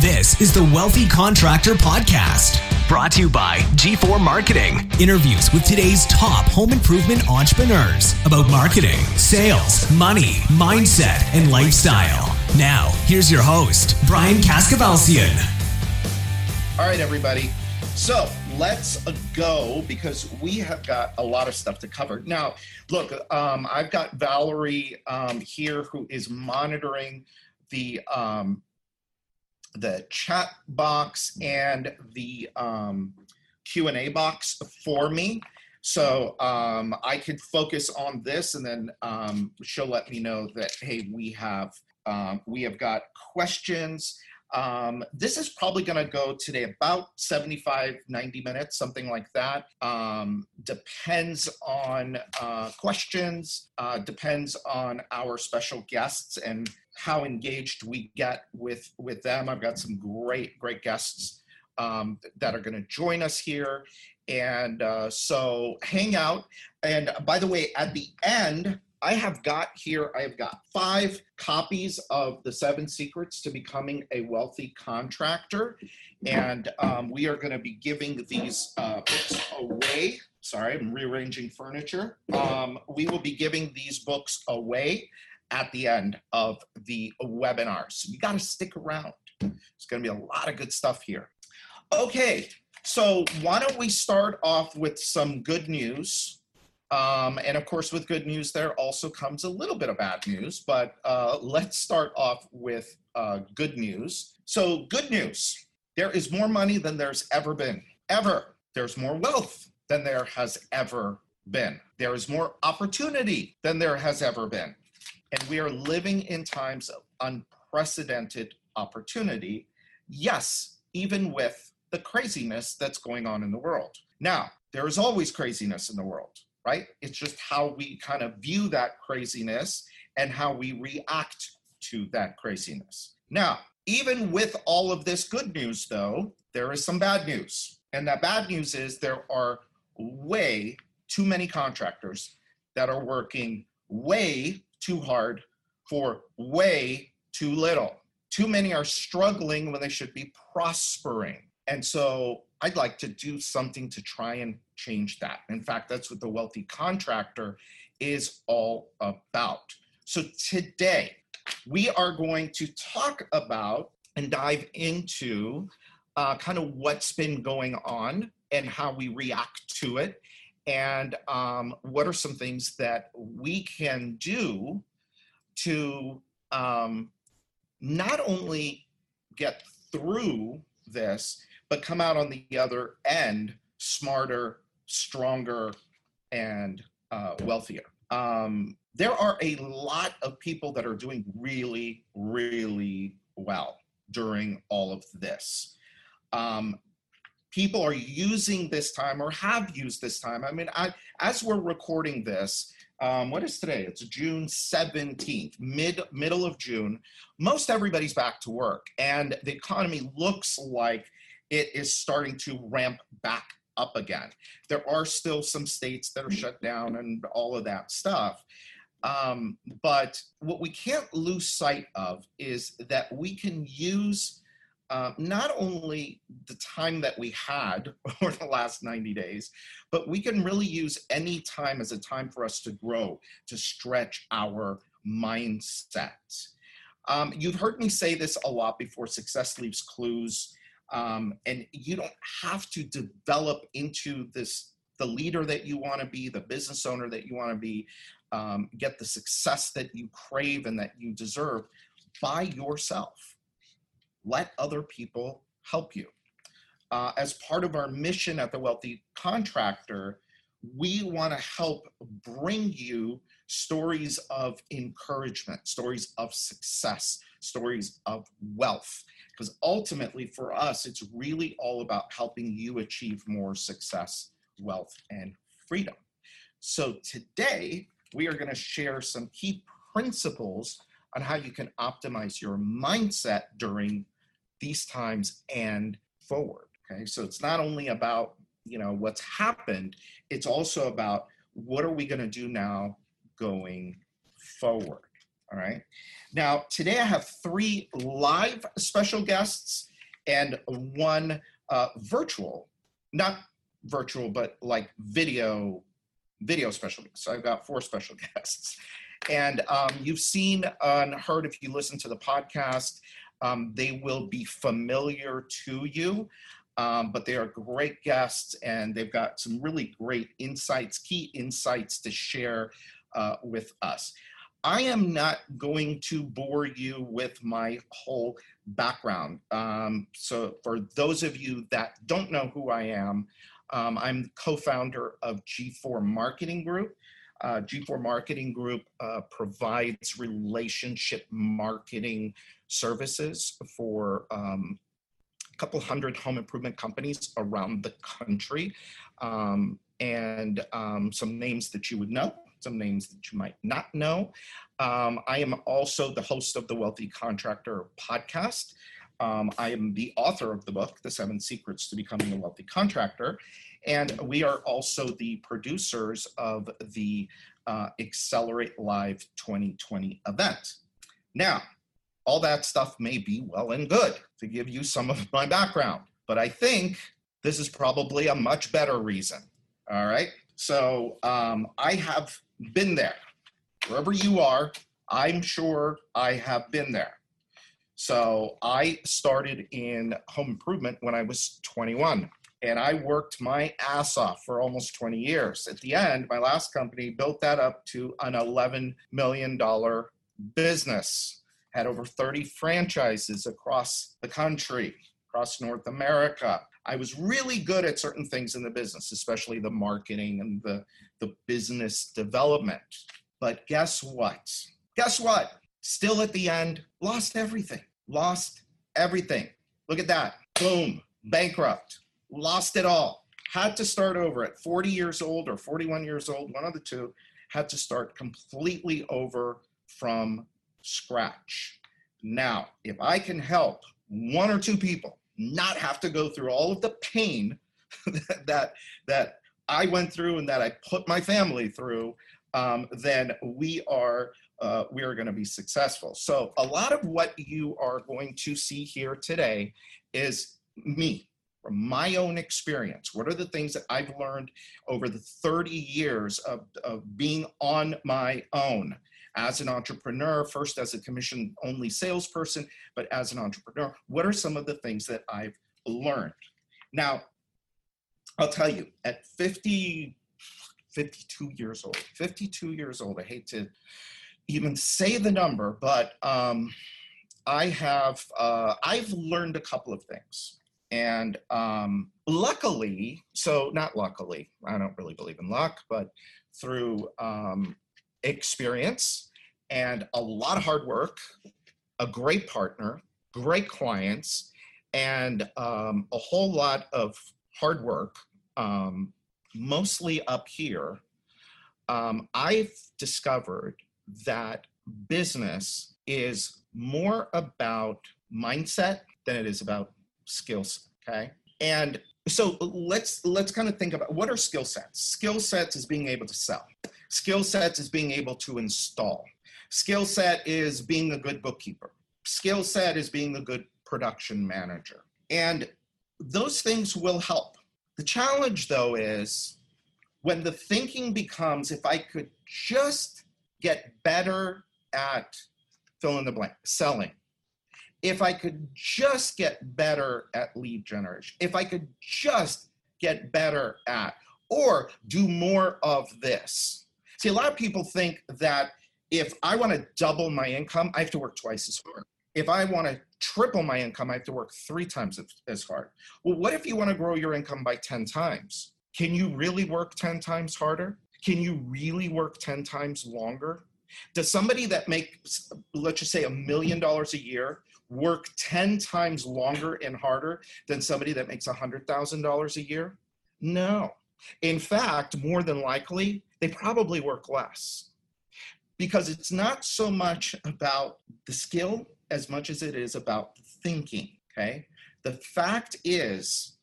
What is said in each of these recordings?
This is the Wealthy Contractor Podcast, brought to you by G4 Marketing. Interviews with today's top home improvement entrepreneurs about marketing, sales, money, mindset, and lifestyle. Now, here's your host, Brian Kaskavalciyan. All right, everybody. So let's go because we have got a lot of stuff to cover. Now, look, um, I've got Valerie um, here who is monitoring the um, the chat box and the um, Q&A box for me. So um, I could focus on this and then um, she'll let me know that, hey, we have, um, we have got questions. Um, this is probably going to go today about 75, 90 minutes, something like that. Um, depends on uh, questions, uh, depends on our special guests and how engaged we get with with them. I've got some great great guests um, that are going to join us here, and uh, so hang out. And by the way, at the end. I have got here, I have got five copies of the seven secrets to becoming a wealthy contractor. And um, we are going to be giving these uh, books away. Sorry, I'm rearranging furniture. Um, we will be giving these books away at the end of the webinar. So you got to stick around. There's going to be a lot of good stuff here. Okay, so why don't we start off with some good news? Um, and of course, with good news, there also comes a little bit of bad news, but uh, let's start off with uh, good news. So, good news there is more money than there's ever been, ever. There's more wealth than there has ever been. There is more opportunity than there has ever been. And we are living in times of unprecedented opportunity. Yes, even with the craziness that's going on in the world. Now, there is always craziness in the world, right? It's just how we kind of view that craziness and how we react to that craziness. Now, even with all of this good news, though, there is some bad news. And that bad news is there are way too many contractors that are working way too hard for way too little. Too many are struggling when they should be prospering. And so I'd like to do something to try and change that. In fact, that's what the wealthy contractor is all about. So today, we are going to talk about and dive into uh, kind of what's been going on and how we react to it and um, what are some things that we can do to um, not only get through this, but come out on the other end smarter, stronger, and uh, wealthier. Um, there are a lot of people that are doing really, really well during all of this. Um, people are using this time or have used this time. I mean, I, as we're recording this, um, what is today? It's June 17th, mid middle of June. Most everybody's back to work, and the economy looks like it is starting to ramp back up again. There are still some states that are shut down and all of that stuff. Um, but what we can't lose sight of is that we can use uh, not only the time that we had over the last 90 days, but we can really use any time as a time for us to grow, to stretch our mindset. Um, you've heard me say this a lot before success leaves clues. Um, and you don't have to develop into this the leader that you want to be, the business owner that you want to be, um, get the success that you crave and that you deserve by yourself let other people help you. Uh, as part of our mission at the Wealthy Contractor, we want to help bring you stories of encouragement, stories of success, stories of wealth. Because ultimately, for us, it's really all about helping you achieve more success, wealth, and freedom. So today, we are going to share some key principles on how you can optimize your mindset during these times and forward. Okay, so it's not only about you know what's happened, it's also about what are we going to do now going forward. All right. Now, today I have three live special guests and one uh, virtual, not virtual, but like video video special. So I've got four special guests. And um, you've seen and heard if you listen to the podcast, um, they will be familiar to you. Um, but they are great guests and they've got some really great insights, key insights to share uh, with us. I am not going to bore you with my whole background. Um, so, for those of you that don't know who I am, um, I'm co-founder of G4 Marketing Group. Uh, G4 Marketing Group uh, provides relationship marketing services for um, a couple hundred home improvement companies around the country, um, and um, some names that you would know, some names that you might not know. Um, I am also the host of the Wealthy Contractor podcast. Um, I am the author of the book, The Seven Secrets to Becoming a Wealthy Contractor. And we are also the producers of the uh, Accelerate Live 2020 event. Now, all that stuff may be well and good to give you some of my background, but I think this is probably a much better reason. All right. So um, I have been there. Wherever you are, I'm sure I have been there. So I started in home improvement when I was 21 and I worked my ass off for almost 20 years. At the end, my last company built that up to an $11 million business, had over 30 franchises across the country, across North America. I was really good at certain things in the business, especially the marketing and the, the business development. But guess what? Guess what? Still at the end, lost everything lost everything. Look at that. Boom, bankrupt, lost it all. Had to start over at 40 years old or 41 years old, one of the two, had to start completely over from scratch. Now, if I can help one or two people not have to go through all of the pain that, that, I went through and that I put my family through, um, then we are uh, we are going to be successful. So a lot of what you are going to see here today is me from my own experience. What are the things that I've learned over the 30 years of, of being on my own? As an entrepreneur, first as a commission only salesperson, but as an entrepreneur, what are some of the things that I've learned? Now, I'll tell you, at 50, 52 years old, 52 years old, I hate to even say the number, but um, I have uh, I've learned a couple of things, and um, luckily, so not luckily, I don't really believe in luck, but through um, experience and a lot of hard work, a great partner, great clients, and um, a whole lot of hard work, um, mostly up here. Um, I've discovered that business is more about mindset than it is about skills okay? And so let's let's kind of think about what are skill sets? Skill sets is being able to sell skill sets is being able to install skill set is being a good bookkeeper skill set is being a good production manager and those things will help the challenge though is when the thinking becomes if i could just get better at fill in the blank, selling. If I could just get better at lead generation, if I could just get better at, or do more of this. See, a lot of people think that if I want to double my income, I have to work twice as hard. If I want to triple my income, I have to work three times as hard. Well, what if you want to grow your income by 10 times? Can you really work 10 times harder? Can you really work 10 times longer? Does somebody that makes, let's just say, a million dollars a year work 10 times longer and harder than somebody that makes $100,000 a year? No. In fact, more than likely, they probably work less because it's not so much about the skill as much as it is about thinking. Okay. The fact is,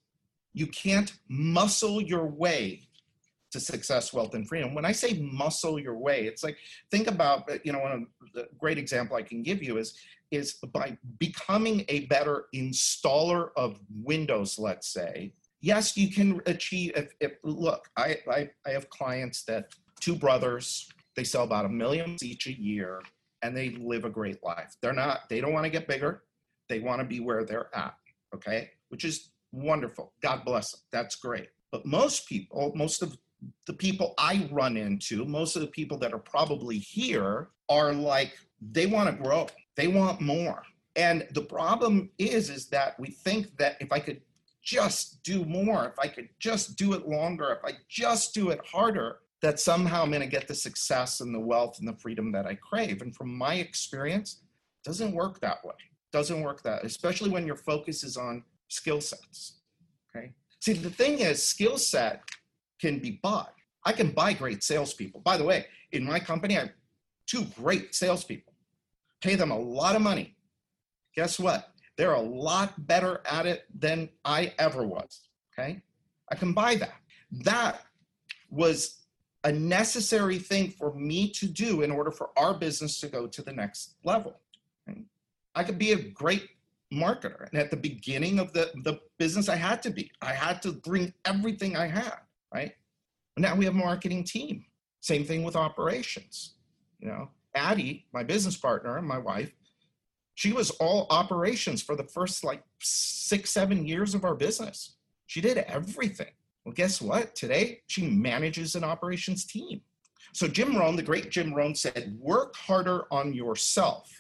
you can't muscle your way to success, wealth, and freedom. When I say muscle your way, it's like think about uh, you know one of the great example I can give you is is by becoming a better installer of Windows, let's say. Yes, you can achieve. If, if look, I, I I have clients that two brothers they sell about a million each a year, and they live a great life. They're not. They don't want to get bigger. They want to be where they're at. Okay, which is wonderful. God bless them. That's great. But most people, most of the people I run into, most of the people that are probably here are like, they want to grow, they want more. And the problem is, is that we think that if I could just do more, if I could just do it longer, if I just do it harder, that somehow I'm going to get the success and the wealth and the freedom that I crave. And from my experience, doesn't work that way. Doesn't work that, especially when your focus is on skill sets. Okay. See, the thing is, skill set can be bought. I can buy great salespeople. By the way, in my company, I have two great salespeople. Pay them a lot of money. Guess what? They're a lot better at it than I ever was. Okay. I can buy that. That was a necessary thing for me to do in order for our business to go to the next level. Okay? I could be a great marketer. And at the beginning of the, the business, I had to be. I had to bring everything I had, right? now we have a marketing team. Same thing with operations. You know, Addie, my business partner and my wife, she was all operations for the first like six, seven years of our business. She did everything. Well, guess what? Today, she manages an operations team. So Jim Rohn, the great Jim Rohn said, work harder on yourself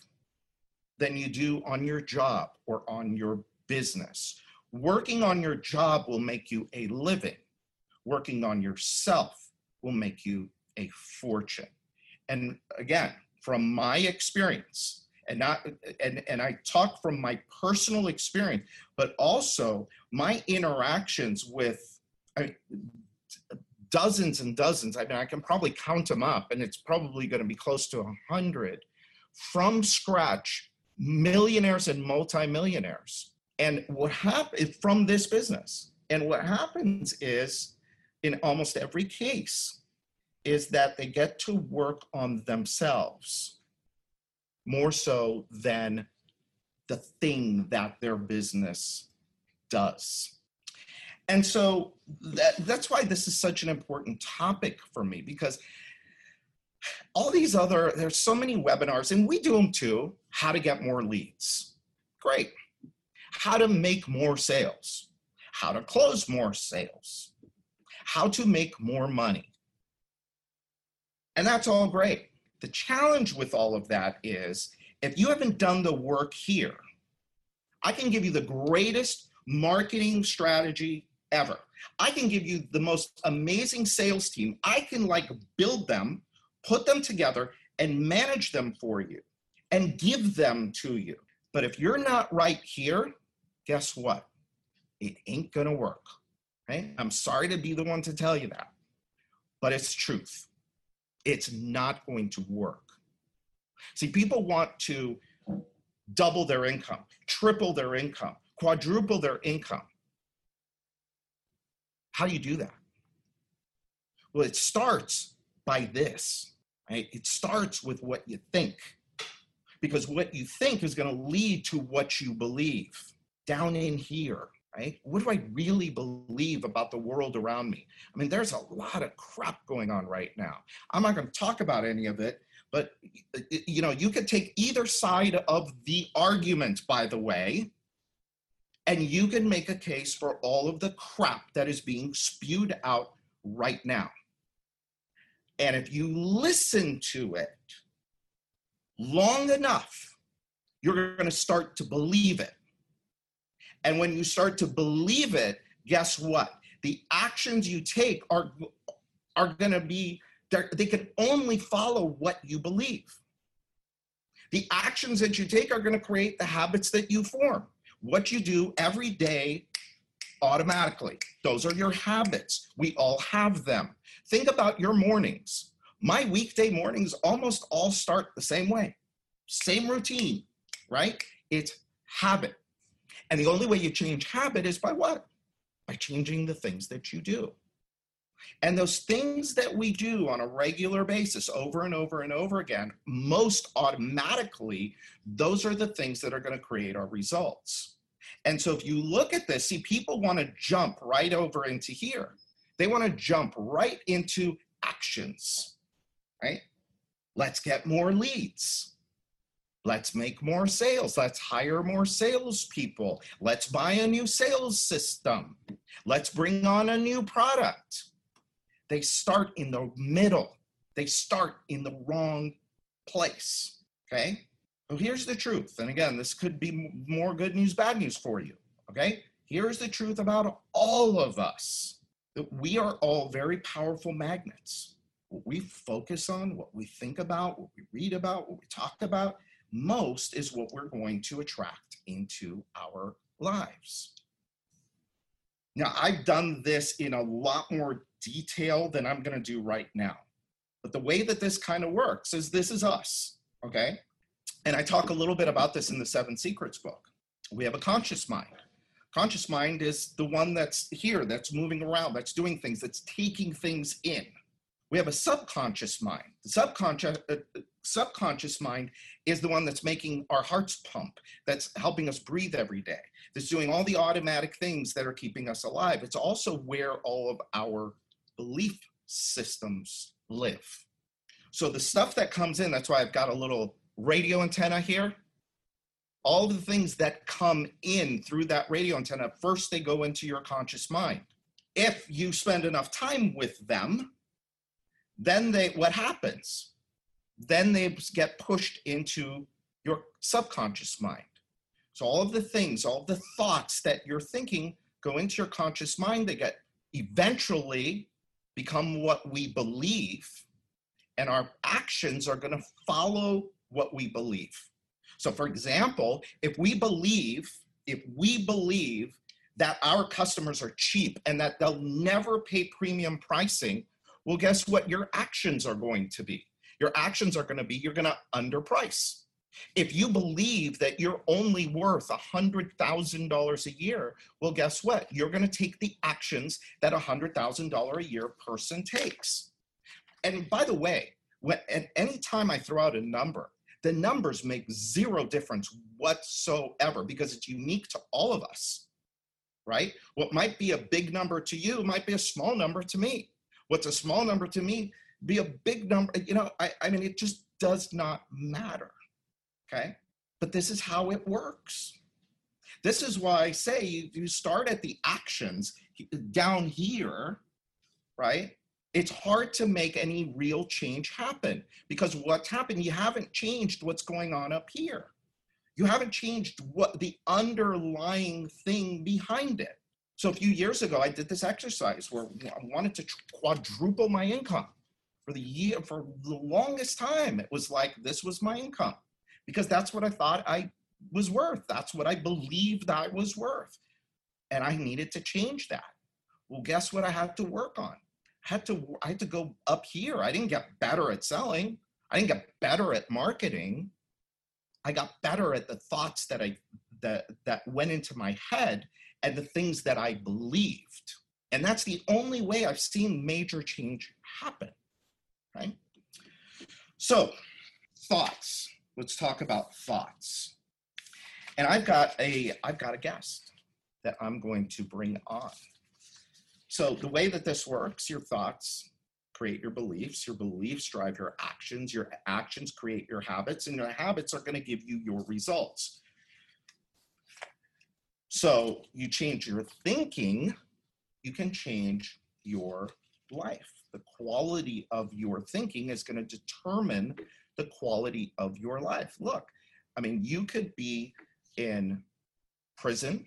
than you do on your job or on your business. Working on your job will make you a living. Working on yourself will make you a fortune. And again, from my experience, and not and, and I talk from my personal experience, but also my interactions with I, dozens and dozens. I mean, I can probably count them up, and it's probably going to be close to a hundred from scratch millionaires and multimillionaires. And what happens from this business, and what happens is, in almost every case, is that they get to work on themselves more so than the thing that their business does. And so that, that's why this is such an important topic for me because all these other, there's so many webinars, and we do them too. How to get more leads. Great. How to make more sales. How to close more sales. How to make more money. And that's all great. The challenge with all of that is if you haven't done the work here, I can give you the greatest marketing strategy ever. I can give you the most amazing sales team. I can like build them put them together and manage them for you and give them to you. But if you're not right here, guess what? It ain't gonna work. Right? I'm sorry to be the one to tell you that, but it's truth. It's not going to work. See, people want to double their income, triple their income, quadruple their income. How do you do that? Well, it starts by this. Right? It starts with what you think, because what you think is going to lead to what you believe down in here. Right? What do I really believe about the world around me? I mean, there's a lot of crap going on right now. I'm not going to talk about any of it, but you know, you could take either side of the argument, by the way, and you can make a case for all of the crap that is being spewed out right now. And if you listen to it long enough, you're going to start to believe it. And when you start to believe it, guess what? The actions you take are, are going to be, they can only follow what you believe. The actions that you take are going to create the habits that you form. What you do every day automatically. Those are your habits. We all have them. Think about your mornings. My weekday mornings almost all start the same way, same routine, right? It's habit. And the only way you change habit is by what? By changing the things that you do. And those things that we do on a regular basis over and over and over again, most automatically, those are the things that are going to create our results. And so if you look at this, see, people want to jump right over into here. They want to jump right into actions, right? Let's get more leads. Let's make more sales. Let's hire more salespeople. Let's buy a new sales system. Let's bring on a new product. They start in the middle. They start in the wrong place. Okay. So here's the truth. And again, this could be more good news, bad news for you. Okay. Here's the truth about all of us that we are all very powerful magnets. What we focus on, what we think about, what we read about, what we talk about, most is what we're going to attract into our lives. Now, I've done this in a lot more detail than I'm going to do right now. But the way that this kind of works is this is us, okay? And I talk a little bit about this in the Seven Secrets book. We have a conscious mind. Conscious mind is the one that's here, that's moving around, that's doing things, that's taking things in. We have a subconscious mind. The subconscious, uh, subconscious mind is the one that's making our hearts pump, that's helping us breathe every day, that's doing all the automatic things that are keeping us alive. It's also where all of our belief systems live. So the stuff that comes in, that's why I've got a little radio antenna here. All the things that come in through that radio antenna, first they go into your conscious mind. If you spend enough time with them, then they what happens? then they get pushed into your subconscious mind. So all of the things, all the thoughts that you're thinking go into your conscious mind. They get eventually become what we believe, and our actions are going to follow what we believe. So, for example, if we believe, if we believe that our customers are cheap and that they'll never pay premium pricing, well, guess what? Your actions are going to be. Your actions are going to be you're going to underprice. If you believe that you're only worth $100,000 a year, well, guess what? You're going to take the actions that a $100,000 a year person takes. And by the way, when, at any time I throw out a number, the numbers make zero difference whatsoever because it's unique to all of us, right? What might be a big number to you might be a small number to me. What's a small number to me be a big number. You know, I, I mean, it just does not matter. Okay. But this is how it works. This is why I say you, you start at the actions down here, right? It's hard to make any real change happen because what's happened, you haven't changed what's going on up here. You haven't changed what the underlying thing behind it. So a few years ago, I did this exercise where I wanted to quadruple my income. For the year for the longest time it was like this was my income. Because that's what i thought i was worth. That's what i believed i was worth. And i needed to change that. Well guess what i had to work on? I had to i had to go up here. I didn't get better at selling. I didn't get better at marketing. I got better at the thoughts that i that that went into my head and the things that i believed and that's the only way i've seen major change happen right? So, thoughts. Let's talk about thoughts. And I've got a I've got a guest that I'm going to bring on. So the way that this works, your thoughts create your beliefs, your beliefs drive your actions, your actions create your habits, and your habits are going to give you your results. So you change your thinking, you can change your life the quality of your thinking is going to determine the quality of your life. Look, I mean, you could be in prison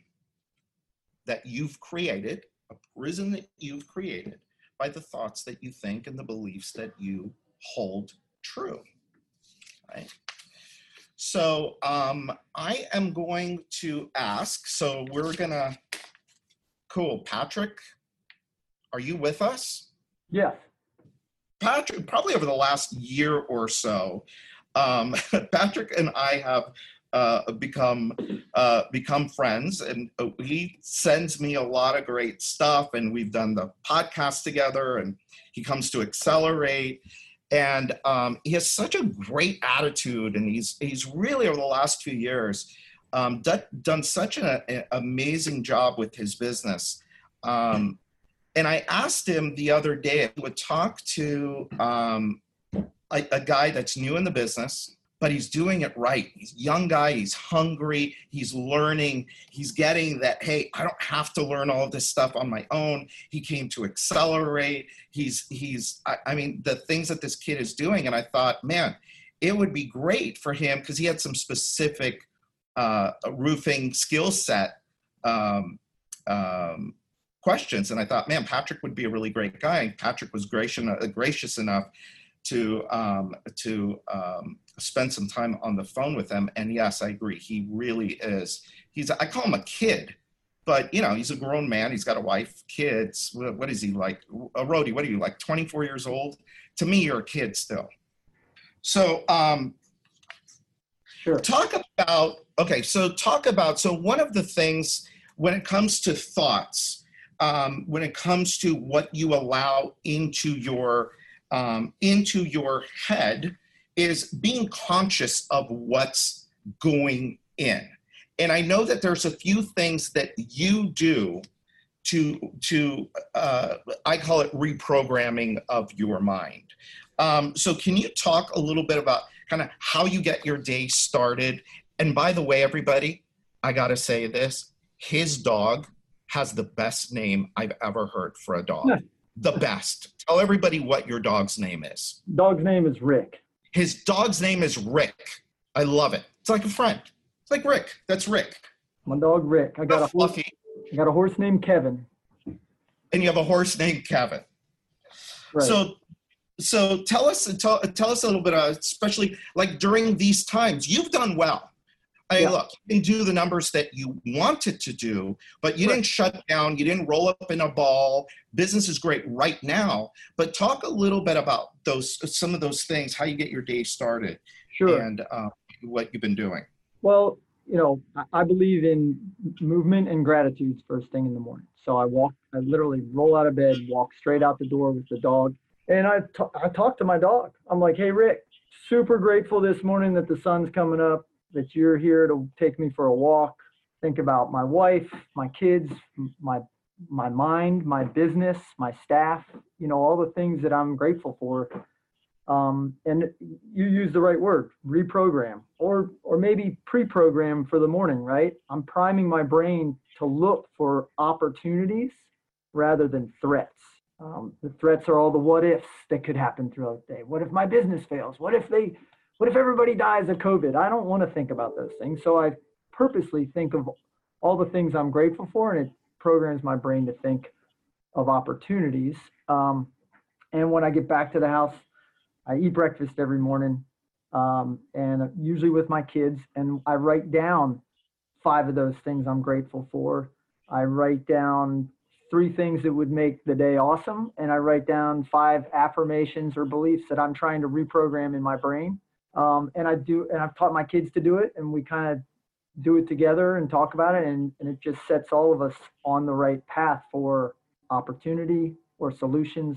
that you've created, a prison that you've created by the thoughts that you think and the beliefs that you hold true. Right? So um, I am going to ask, so we're going to, cool, Patrick, are you with us? Yes. Patrick, probably over the last year or so, um, Patrick and I have uh, become uh, become friends, and uh, he sends me a lot of great stuff. And we've done the podcast together, and he comes to accelerate. And um, he has such a great attitude, and he's he's really over the last few years um, done, done such an, an, amazing job with his business. Um, and I asked him the other day, I would talk to um, a, a, guy that's new in the business, but he's doing it right. He's young guy, he's hungry, he's learning, he's getting that, hey, I don't have to learn all this stuff on my own. He came to accelerate. He's, he's, I, I mean, the things that this kid is doing. And I thought, man, it would be great for him because he had some specific uh, roofing skill set um, um, questions. And I thought, man, Patrick would be a really great guy. And Patrick was gracious, uh, gracious enough to um, to um, spend some time on the phone with him. And yes, I agree. He really is. He's I call him a kid, but you know he's a grown man. He's got a wife, kids. What, what is he like? A roadie? What are you like? 24 years old? To me, you're a kid still. So um, sure. talk about okay. So talk about so one of the things when it comes to thoughts um, when it comes to what you allow into your um, into your head is being conscious of what's going in and i know that there's a few things that you do to to uh, i call it reprogramming of your mind um, so can you talk a little bit about kind of how you get your day started and by the way everybody i gotta say this his dog has the best name I've ever heard for a dog. the best. Tell everybody what your dog's name is. Dog's name is Rick. His dog's name is Rick. I love it. It's like a friend. It's like Rick. That's Rick. My dog Rick. I got a horse. I got a horse named Kevin. And you have a horse named Kevin. Right. So so tell us tell, tell us a little bit uh, especially like during these times you've done well Hey, yeah. look, you can do the numbers that you wanted to do, but you right. didn't shut down. You didn't roll up in a ball. Business is great right now, but talk a little bit about those some of those things, how you get your day started, sure, and uh, what you've been doing. Well, you know, I believe in movement and gratitude first thing in the morning. So I walk, I literally roll out of bed, walk straight out the door with the dog, and I, t- I talk to my dog. I'm like, hey, Rick, super grateful this morning that the sun's coming up that you're here to take me for a walk, think about my wife, my kids, my my mind, my business, my staff, you know, all the things that I'm grateful for. Um, and you use the right word, reprogram, or or maybe pre-program for the morning, right? I'm priming my brain to look for opportunities rather than threats. Um, the threats are all the what ifs that could happen throughout the day. What if my business fails? What if they what if everybody dies of COVID? I don't want to think about those things. So I purposely think of all the things I'm grateful for, and it programs my brain to think of opportunities. Um, and when I get back to the house, I eat breakfast every morning, um, and usually with my kids, and I write down five of those things I'm grateful for. I write down three things that would make the day awesome, and I write down five affirmations or beliefs that I'm trying to reprogram in my brain. Um, and I do, and I've taught my kids to do it, and we kind of do it together and talk about it, and, and it just sets all of us on the right path for opportunity or solutions,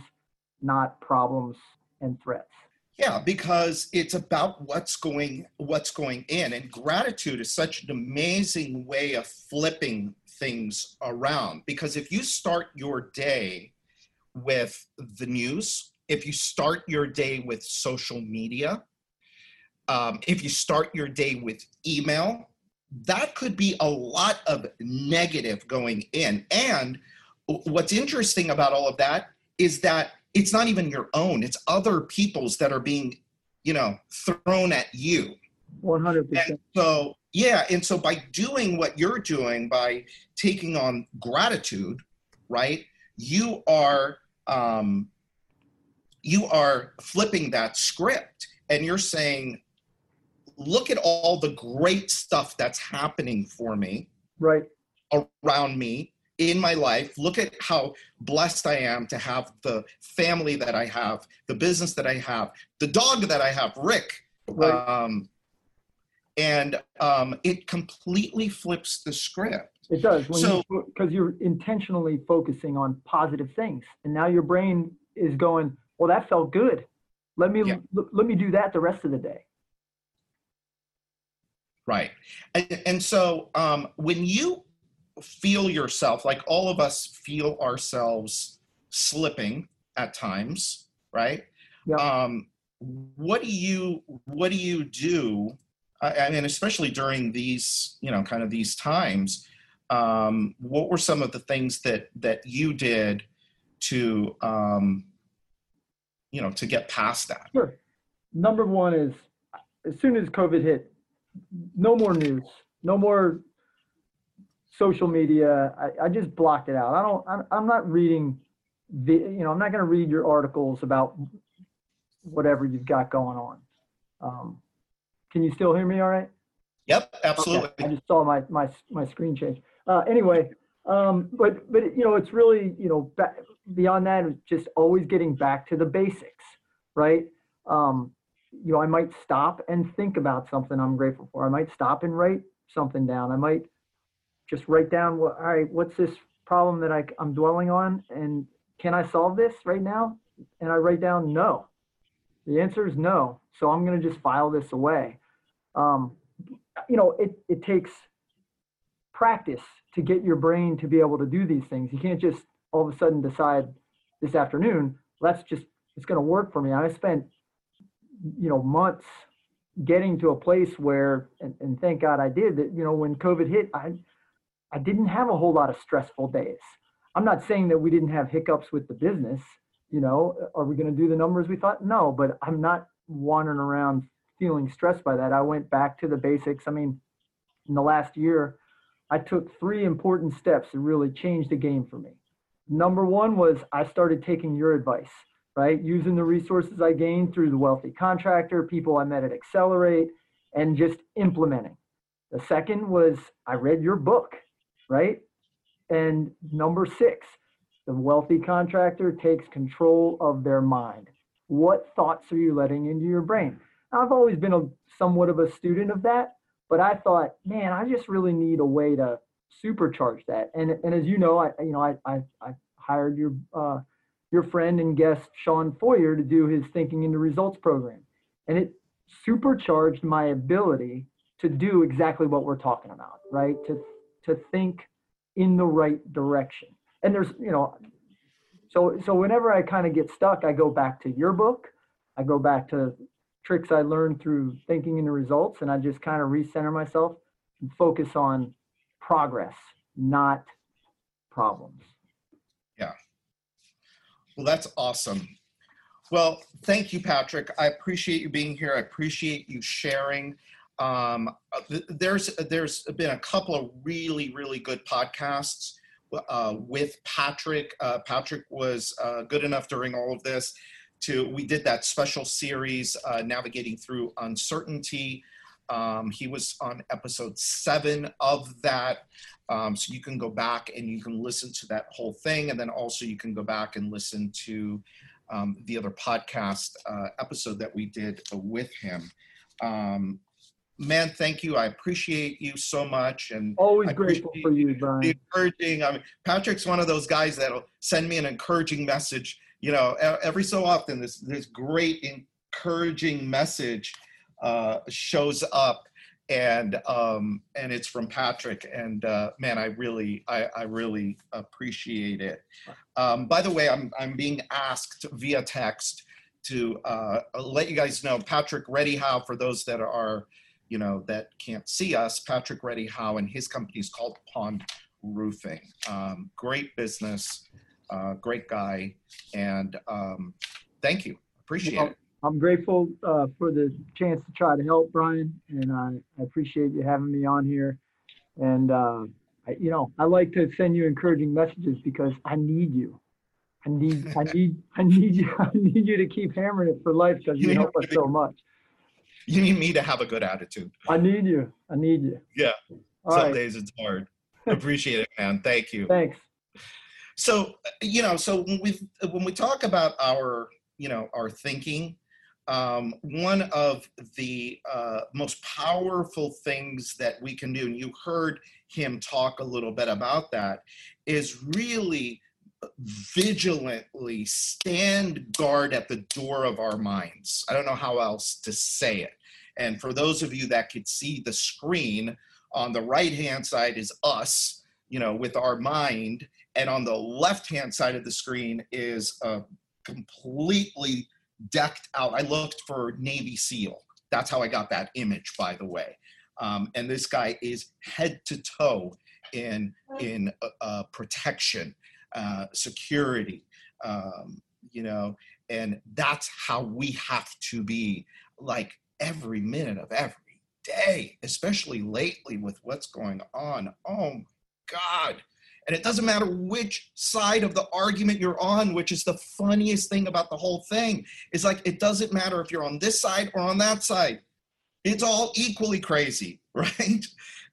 not problems and threats. Yeah, because it's about what's going what's going in, and gratitude is such an amazing way of flipping things around. Because if you start your day with the news, if you start your day with social media, um, if you start your day with email, that could be a lot of negative going in. And what's interesting about all of that is that it's not even your own, it's other people's that are being, you know, thrown at you. 100%. And so, yeah. And so by doing what you're doing, by taking on gratitude, right, you are, um, you are flipping that script and you're saying, look at all the great stuff that's happening for me right around me in my life look at how blessed i am to have the family that i have the business that i have the dog that i have rick right. um, and um, it completely flips the script. It does So- you because you're intentionally focusing on positive things, and now your brain is going, "Well, that felt good. Let me Yeah. l- let me do that the rest of the day." Right. And, and so um, when you feel yourself, like all of us feel ourselves slipping at times, right? Yeah. Um, what do you what do you do? I, I mean, especially during these, you know, kind of these times. Um, what were some of the things that that you did to, um, you know, to get past that? Sure. Number one is as soon as COVID hit, no more news, no more social media. I, I just blocked it out. I don't. I'm, I'm not reading the. You know, I'm not going to read your articles about whatever you've got going on. Um, can you still hear me? All right. Yep, absolutely. Okay, I just saw my my my screen change. Uh, anyway, um, but but you know, it's really you know ba- beyond that, just always getting back to the basics, right? Um, you know, I might stop and think about something I'm grateful for. I might stop and write something down. I might just write down what all right, what's this problem that I, I'm dwelling on, and can I solve this right now? And I write down no. The answer is no. So I'm going to just file this away. Um, you know, it, it takes practice to get your brain to be able to do these things. You can't just all of a sudden decide this afternoon, that's just, it's going to work for me. I spent, you know, months getting to a place where, and, and thank God I did that, you know, when COVID hit, I, I didn't have a whole lot of stressful days. I'm not saying that we didn't have hiccups with the business, you know, are we going to do the numbers we thought? No, but I'm not wandering around feeling stressed by that. I went back to the basics. I mean, in the last year, I took three important steps that really changed the game for me. Number one was I started taking your advice, right? Using the resources I gained through the wealthy contractor, people I met at Accelerate, and just implementing. The second was I read your book, right? And number six, the wealthy contractor takes control of their mind. What thoughts are you letting into your brain? I've always been a somewhat of a student of that, but I thought, man, I just really need a way to supercharge that. And and as you know, I you know I I, I hired your uh, your friend and guest Sean Foyer to do his Thinking into Results program, and it supercharged my ability to do exactly what we're talking about, right? To to think in the right direction. And there's you know, so so whenever I kind of get stuck, I go back to your book, I go back to tricks I learned through thinking into results, and I just kind of recenter myself and focus on progress, not problems. Well, that's awesome. Well, thank you, Patrick. I appreciate you being here. I appreciate you sharing. Um, uh, th- there's there's been a couple of really really good podcasts uh, with Patrick. Uh, Patrick was uh, good enough during all of this to we did that special series uh, navigating through uncertainty. Um, he was on episode seven of that. Um, so you can go back and you can listen to that whole thing. And then also you can go back and listen to um, the other podcast uh, episode that we did with him. Um, man, thank you. I appreciate you so much. And Always grateful for you, the Brian. encouraging. I mean, Patrick's one of those guys that'll send me an encouraging message. You know, every so often, this this great encouraging message uh, shows up, and um, and it's from Patrick. And uh, man, I really, I, I really appreciate it. Um, by the way, I'm I'm being asked via text to uh, let you guys know Patrick Reddy Howe for those that are you know that can't see us. Patrick Reddy Howe and his company is called Pond Roofing. Um, great business, uh, great guy, and um, thank you. Appreciate Well, it. I'm grateful uh, for the chance to try to help, Brian, and I, I appreciate you having me on here. And uh, I, you know, I like to send you encouraging messages because I need you. I need, I need, I need you. I need you to keep hammering it for life because you You help us so much. You need me to have a good attitude. I need you. I need you. Yeah. All Some right. days it's hard. Appreciate it, man. Thank you. Thanks. so you know so when we when we talk about our you know our thinking um, one of the uh, most powerful things that we can do, and you heard him talk a little bit about that, is really vigilantly stand guard at the door of our minds. I don't know how else to say it. And for those of you that could see the screen, on the right hand side is us, you know, with our mind, and on the left hand side of the screen is a completely decked out. I looked for Navy SEAL. That's how I got that image, by the way. Um, and this guy is head to toe in in uh, uh, protection, uh, security, um, you know, and that's how we have to be like every minute of every day, especially lately with what's going on. Oh my God. And it doesn't matter which side of the argument you're on, which is the funniest thing about the whole thing. Is like it doesn't matter if you're on this side or on that side. It's all equally crazy, right?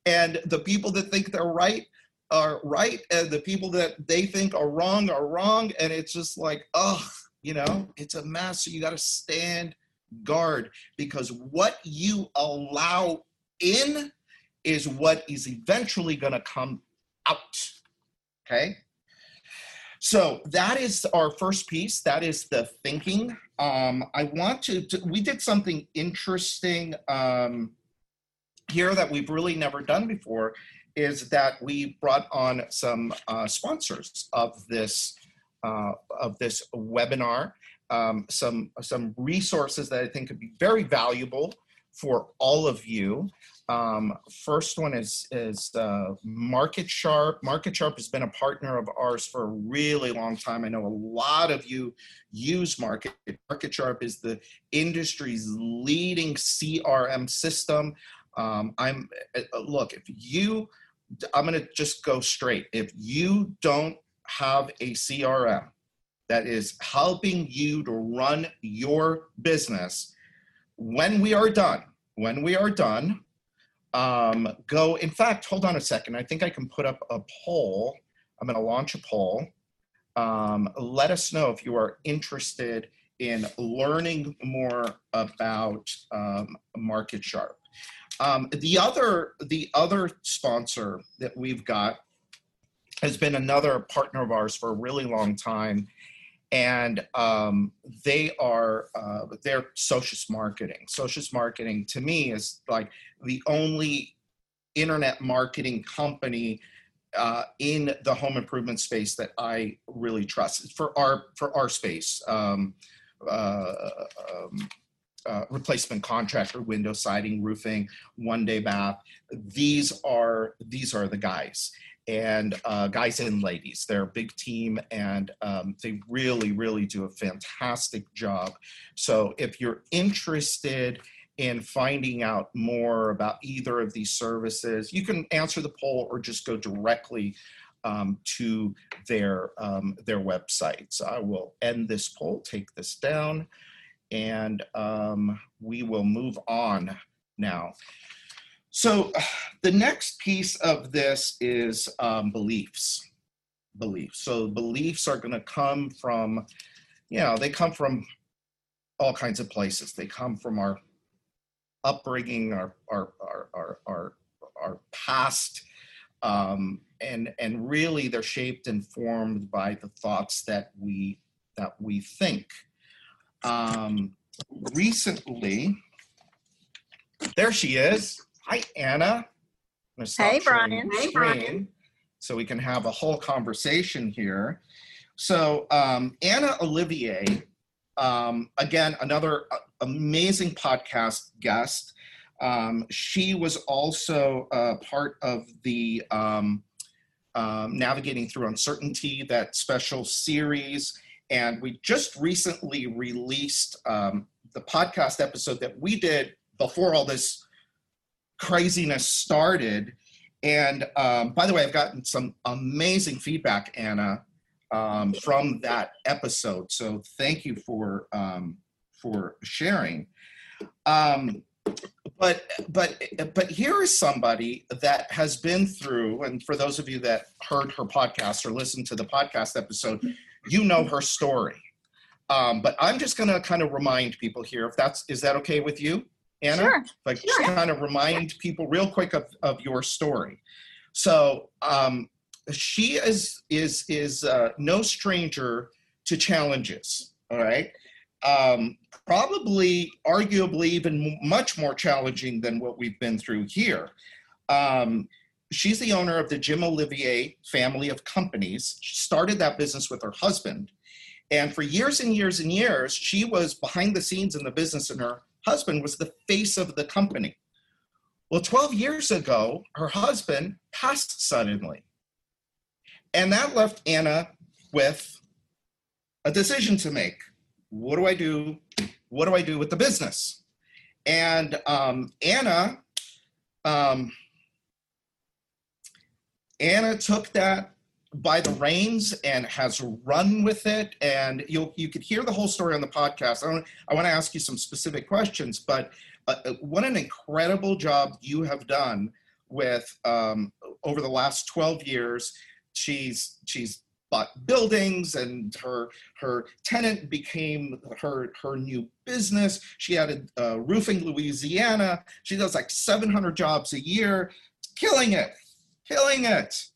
And the people that think they're right are right, and the people that they think are wrong are wrong. And it's just like, oh, you know, it's a mess. So you got to stand guard because what you allow in is what is eventually going to come out. Okay. So that is our first piece. That is the thinking. Um, I want to, to, we did something interesting um, here that we've really never done before is that we brought on some uh, sponsors of this uh, of this webinar um, some some resources that I think could be very valuable for all of you. Um, first one is is uh, MarketSharp. Market Sharp has been a partner of ours for a really long time. I know a lot of you use Market. MarketSharp is the industry's leading CRM system. Um, I'm uh, look if you. I'm going to just go straight. If you don't have a CRM, that is helping you to run your business. When we are done, when we are done, um, go. In fact, hold on a second. I think I can put up a poll. I'm going to launch a poll. Um, let us know if you are interested in learning more about um, MarketSharp. Um, the other the other sponsor that we've got has been another partner of ours for a really long time, and um, they are uh, they're socius marketing. Socius marketing to me is like the only internet marketing company uh, in the home improvement space that I really trust for our for our space. Um, uh, um, uh, replacement contractor, window siding, roofing, one day bath. These are these are the guys, and uh, guys and ladies. They're a big team and um, they really, really do a fantastic job. So if you're interested in finding out more about either of these services, you can answer the poll or just go directly um, to their, um, their websites. I will end this poll, take this down, and um, we will move on now. So the next piece of this is um, beliefs. Beliefs. So beliefs are going to come from, you know, they come from all kinds of places. They come from our upbringing, our our our our our, our past, um, and and really they're shaped and formed by the thoughts that we that we think. Um, recently, there she is. Hi, Anna. Hey, Brian. Hey, Brian. So we can have a whole conversation here. So um, Anna Olivier, um, again, another uh, amazing podcast guest. Um, she was also uh, part of the um, um, Navigating Through Uncertainty, that special series. And we just recently released um, the podcast episode that we did before all this craziness started. And um, by the way, I've gotten some amazing feedback, Anna, um, from that episode. So thank you for um, for sharing. Um, but but but here is somebody that has been through, and for those of you that heard her podcast or listened to the podcast episode, you know her story. Um, but I'm just going to kind of remind people here if that's is that okay with you, Anna? Sure. Like sure. just kind of remind people real quick of, of your story. So um, she is is is uh, no stranger to challenges. All right. Um, probably, arguably, even much more challenging than what we've been through here. Um, she's the owner of the Jim Olivier family of companies. She started that business with her husband. And for years and years and years, she was behind the scenes in the business, and her husband was the face of the company. Well, 12 years ago, her husband passed suddenly. And that left Anna with a decision to make. What do I do? What do I do with the business? And um, Anna, um, Anna took that by the reins and has run with it. And you'll you could hear the whole story on the podcast. I I want to ask you some specific questions, but uh, uh, what an incredible job you have done with um, over the last 12 years. She's she's bought buildings and her her tenant became her her new business she added uh, roofing louisiana she does like 700 jobs a year killing it killing it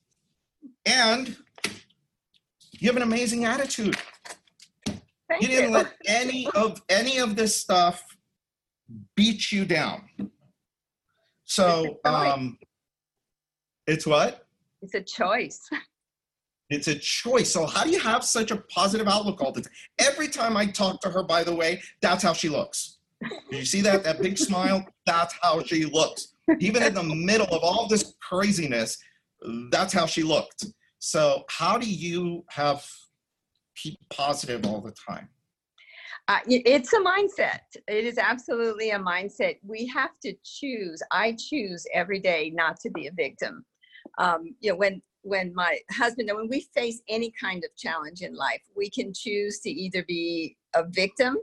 and you have an amazing attitude Thank you didn't you. let any of any of this stuff beat you down so um it's what It's a choice. It's a choice. So how do you have such a positive outlook all the time? Every time I talk to her, by the way, that's how she looks. Did you see that? That big smile? That's how she looks. Even in the middle of all this craziness, that's how she looked. So how do you have keep positive all the time? Uh, it's a mindset. It is absolutely a mindset. We have to choose. I choose every day not to be a victim. Um, you know, when when my husband and when we face any kind of challenge in life, we can choose to either be a victim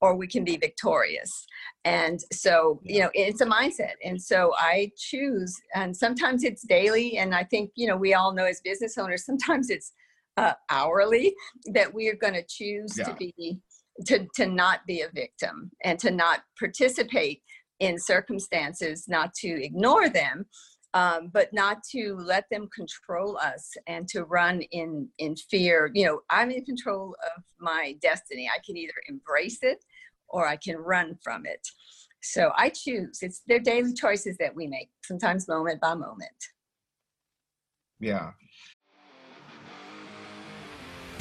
or we can be victorious. And so, you know, it's a mindset. And so I choose, and sometimes it's daily. And I think, you know, we all know as business owners, sometimes it's uh, hourly that we are going to choose Yeah. to be to, to not be a victim and to not participate in circumstances, not to ignore them, um, but not to let them control us and to run in in fear. You know, I'm in control of my destiny. I can either embrace it or I can run from it. So I choose. It's their daily choices that we make, sometimes moment by moment. Yeah.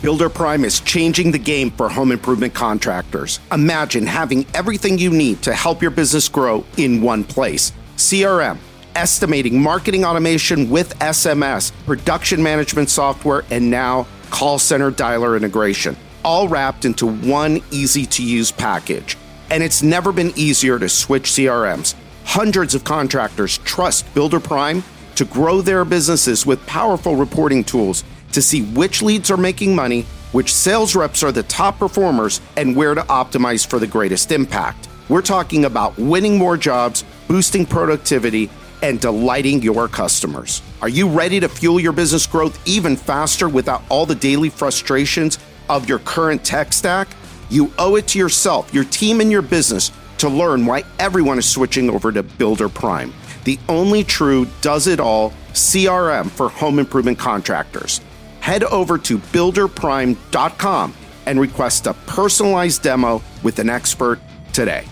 Builder Prime is changing the game for home improvement contractors. Imagine having everything you need to help your business grow in one place CRM, estimating, marketing automation with SMS, production management software, and now call center dialer integration, all wrapped into one easy to use package. And it's never been easier to switch CRMs. Hundreds of contractors trust Builder Prime to grow their businesses with powerful reporting tools to see which leads are making money, which sales reps are the top performers, and where to optimize for the greatest impact. We're talking about winning more jobs, boosting productivity, and delighting your customers. Are you ready to fuel your business growth even faster without all the daily frustrations of your current tech stack? You owe it to yourself, your team, and your business to learn why everyone is switching over to Builder Prime, the only true does it all CRM for home improvement contractors. Head over to builderprime.com and request a personalized demo with an expert today.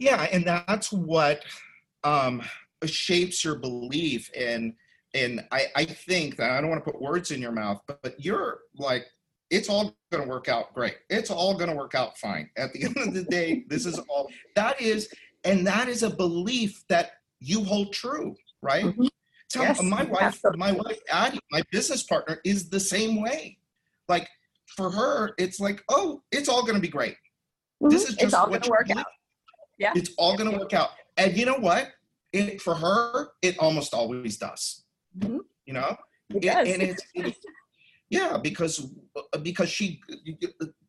Yeah, and that's what um, shapes your belief in. And I, I think that I don't want to put words in your mouth, but, but you're like, it's all going to work out great. It's all going to work out fine. At the end of the day, this is all that is, and that is a belief that you hold true, right? Mhm. Tell Yes, my wife, absolutely. my wife Addie, my business partner, is the same way. Like for her, it's like, oh, it's all going to be great. This is just it's all to work out. Yeah. It's all going to work out. And you know what? It, for her, it almost always does. Mhm. You know? It And- does. And it's, it's yeah, because because she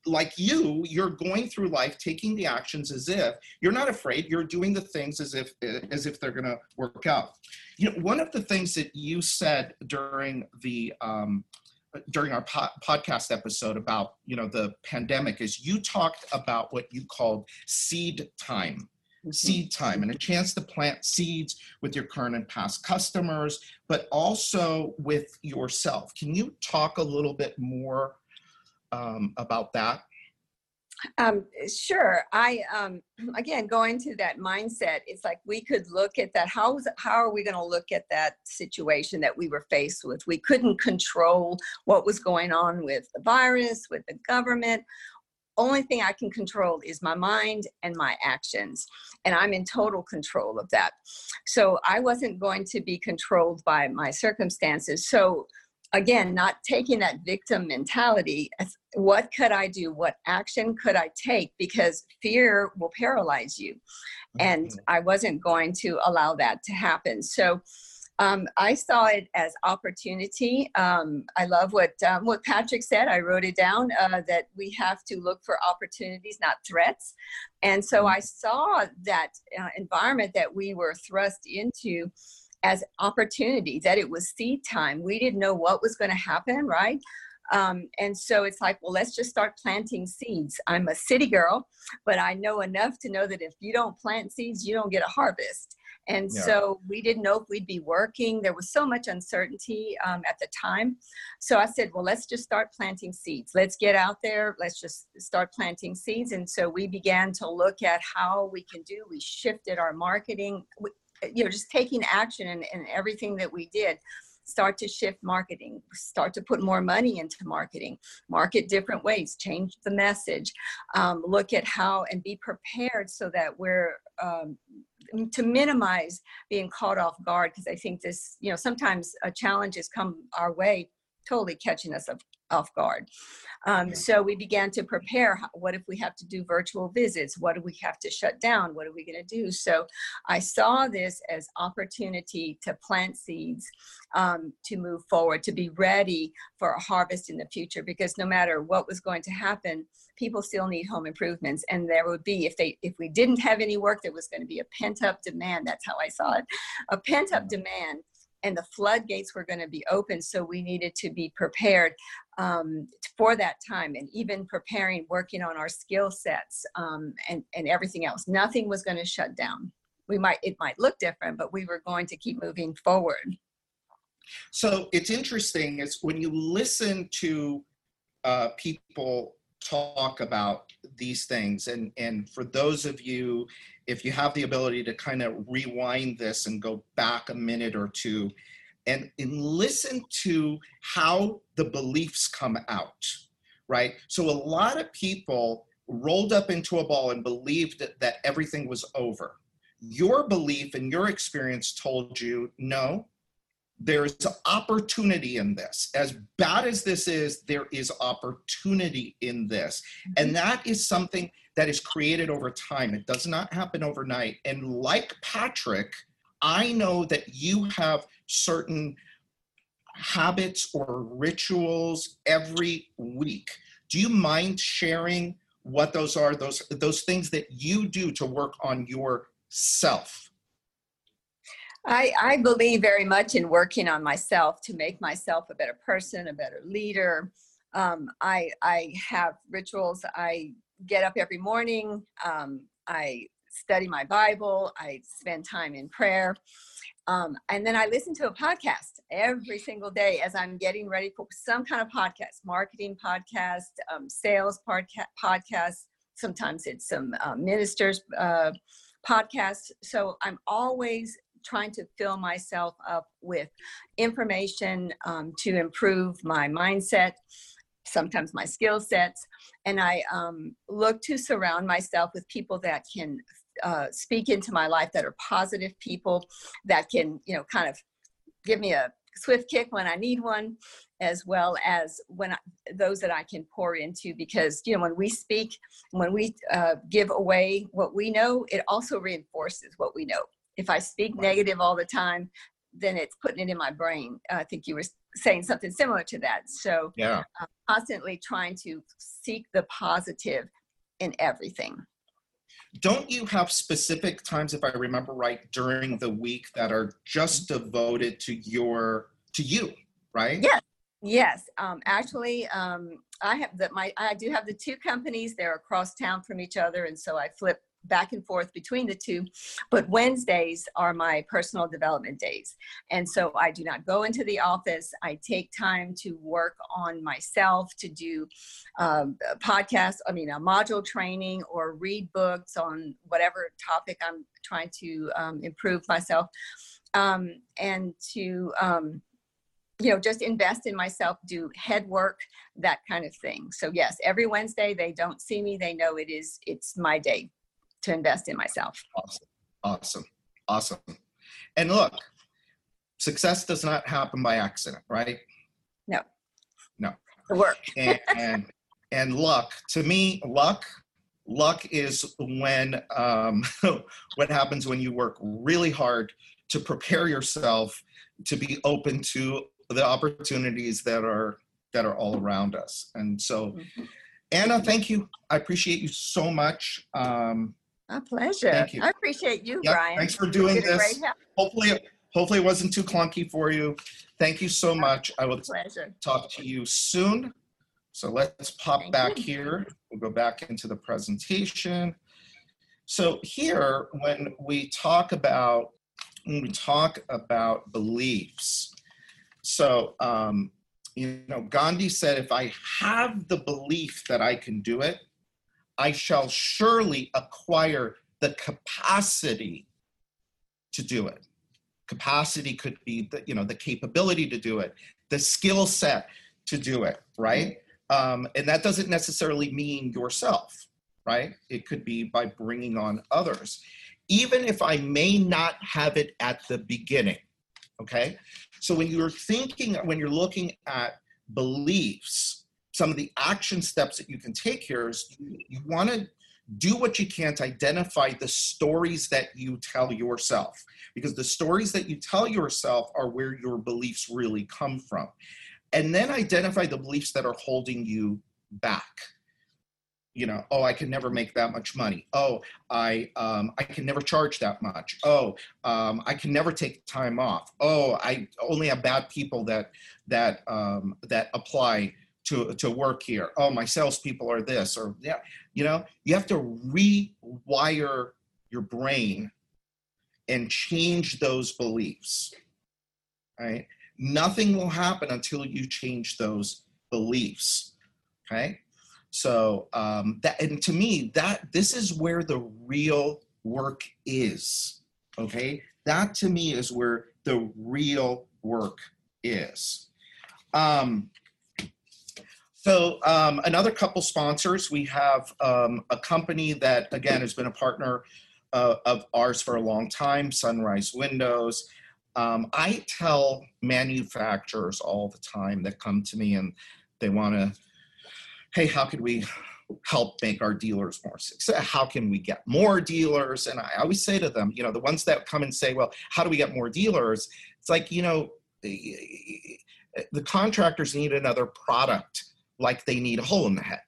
like you, you're going through life taking the actions as if you're not afraid. You're doing the things as if as if they're going to work out. You know, one of the things that you said during the um, during our po- podcast episode about you know the pandemic is you talked about what you called seed time. Mm-hmm. seed time and a chance to plant seeds with your current and past customers but also with yourself. Can you talk a little bit more um, about that Um, sure. I um, again going to that mindset. It's like we could look at that. How is how are we going to look at that situation that we were faced with? We couldn't control what was going on with the virus, with the government. Only thing I can control is my mind and my actions, and I'm in total control of that. So I wasn't going to be controlled by my circumstances. So again, not taking that victim mentality. What could I do? What action could I take? Because fear will paralyze you. And Mhm. I wasn't going to allow that to happen. So um, I saw it as opportunity. Um, I love what um, what Patrick said. I wrote it down uh, that we have to look for opportunities, not threats. And so I saw that uh, environment that we were thrust into as opportunity that it was seed time. We didn't know what was going to happen right? Um, and so it's like well let's just start planting seeds. I'm a city girl but i know enough to know that if you don't plant seeds you don't get a harvest. And Yeah. so we didn't know if we'd be working. There was so much uncertainty um, at the time. So i said well let's just start planting seeds. Let's get out there. Let's just start planting seeds. And so we began to look at how we can do. We shifted our marketing you know just taking action and, everything that we did start to shift marketing start to put more money into marketing market different ways change the message um, look at how and be prepared so that we're um, to minimize being caught off guard because i think this you know sometimes uh, challenges come our way totally catching us off, guard. Um, so we began to prepare what if we have to do virtual visits? What do we have to shut down? What are we going to do? So i saw this as opportunity to plant seeds um, to move forward to be ready for a harvest in the future because no matter what was going to happen people still need home improvements. And there would be if they if we didn't have any work there was going to be a pent up demand. That's how i saw it. A pent up demand and the floodgates were going to be open so we needed to be prepared um, for that time and even preparing working on our skill sets um, and, and everything else. Nothing was going to shut down. We might it might look different but we were going to keep moving forward. So it's interesting is when you listen to uh, people talk about these things, and and for those of you, if you have the ability to kind of rewind this and go back a minute or two, and, and listen to how the beliefs come out, right? So a lot of people rolled up into a ball and believed that, that everything was over. Your belief and your experience told you no, there's opportunity in this. As bad as this is, there is opportunity in this. And mm-hmm. that is something that is created over time. It does not happen overnight. And like Patrick, I know that you have certain habits or rituals every week. Do you mind sharing what those are? Those those things that you do to work on yourself? I, I believe very much in working on myself to make myself a better person, a better leader. Um, I, I have rituals. I get up every morning. Um, I study my Bible. I spend time in prayer. Um, and then I listen to a podcast every single day as I'm getting ready for some kind of podcast, marketing podcast, um, sales podca- podcast. Sometimes it's some uh, ministers uh, podcast. So I'm always trying to fill myself up with information um, to improve my mindset, sometimes my skill sets. And I um, look to surround myself with people that can uh, speak into my life that are positive people that can, you know, kind of give me a swift kick when I need one, as well as when I, those that I can pour into. Because you know, when we speak, when we uh, give away what we know, it also reinforces what we know. If I speak negative all the time, then it's putting it in my brain. I think you were saying something similar to that. So Yeah. uh, constantly trying to seek the positive in everything. don't you have specific times if i remember right during the week that are just devoted to your to you right Yes. Yes, um, actually, um, I have that. My I do have the two companies. They're across town from each other, and so I flip back and forth between the two. But Wednesdays are my personal development days, and so I do not go into the office. I take time to work on myself, to do um, podcasts. I mean, a module training or read books on whatever topic I'm trying to um, improve myself, um, and to um, you know just invest in myself do head work that kind of thing so yes every wednesday they don't see me they know it is it's my day to invest in myself Awesome. Awesome. Awesome. And look, success does not happen by accident, right? No. No. The work And and, and luck, to me, luck, luck is when um, what happens when you work really hard to prepare yourself to be open to the opportunities that are that are all around us. And so Mhm. Anna, thank you. I appreciate you so much. Um, a pleasure Thank you. i appreciate you Yep, brian thanks for doing this. hopefully, hopefully it wasn't too clunky for you. Thank you so much. I will pleasure talk to you soon. So let's pop Thank back you. here. We'll go back into the presentation. So here, when we talk about when we talk about beliefs, so um, you know, Gandhi said, "If I have the belief that I can do it, I shall surely acquire the capacity to do it." Capacity could be the you know the capability to do it, the skill set to do it, right? Um, and that doesn't necessarily mean yourself, right? It could be by bringing on others, even if I may not have it at the beginning. Okay. So when you're thinking, when you're looking at beliefs, some of the action steps that you can take here is you, you want to do what you can to identify the stories that you tell yourself. Because the stories that you tell yourself are where your beliefs really come from. And then identify the beliefs that are holding you back. You know oh i can never make that much money. Oh i um, i can never charge that much. Oh um, i can never take time off. Oh i only have bad people that that um, that apply to to work here. Oh my salespeople are this or yeah. You know you have to rewire your brain and change those beliefs right? Nothing will happen until you change those beliefs okay? So um that and to me that this is where the real work is okay? That to me is where the real work is. Um so um, another couple sponsors we have um, a company that again has been a partner uh, of ours for a long time sunrise windows um, I tell manufacturers all the time that come to me and they want to, hey, how could we help make our dealers more success? How can we get more dealers? And I always say to them, you know, the ones that come and say, well, how do we get more dealers? It's like, you know, the contractors need another product like they need a hole in the head,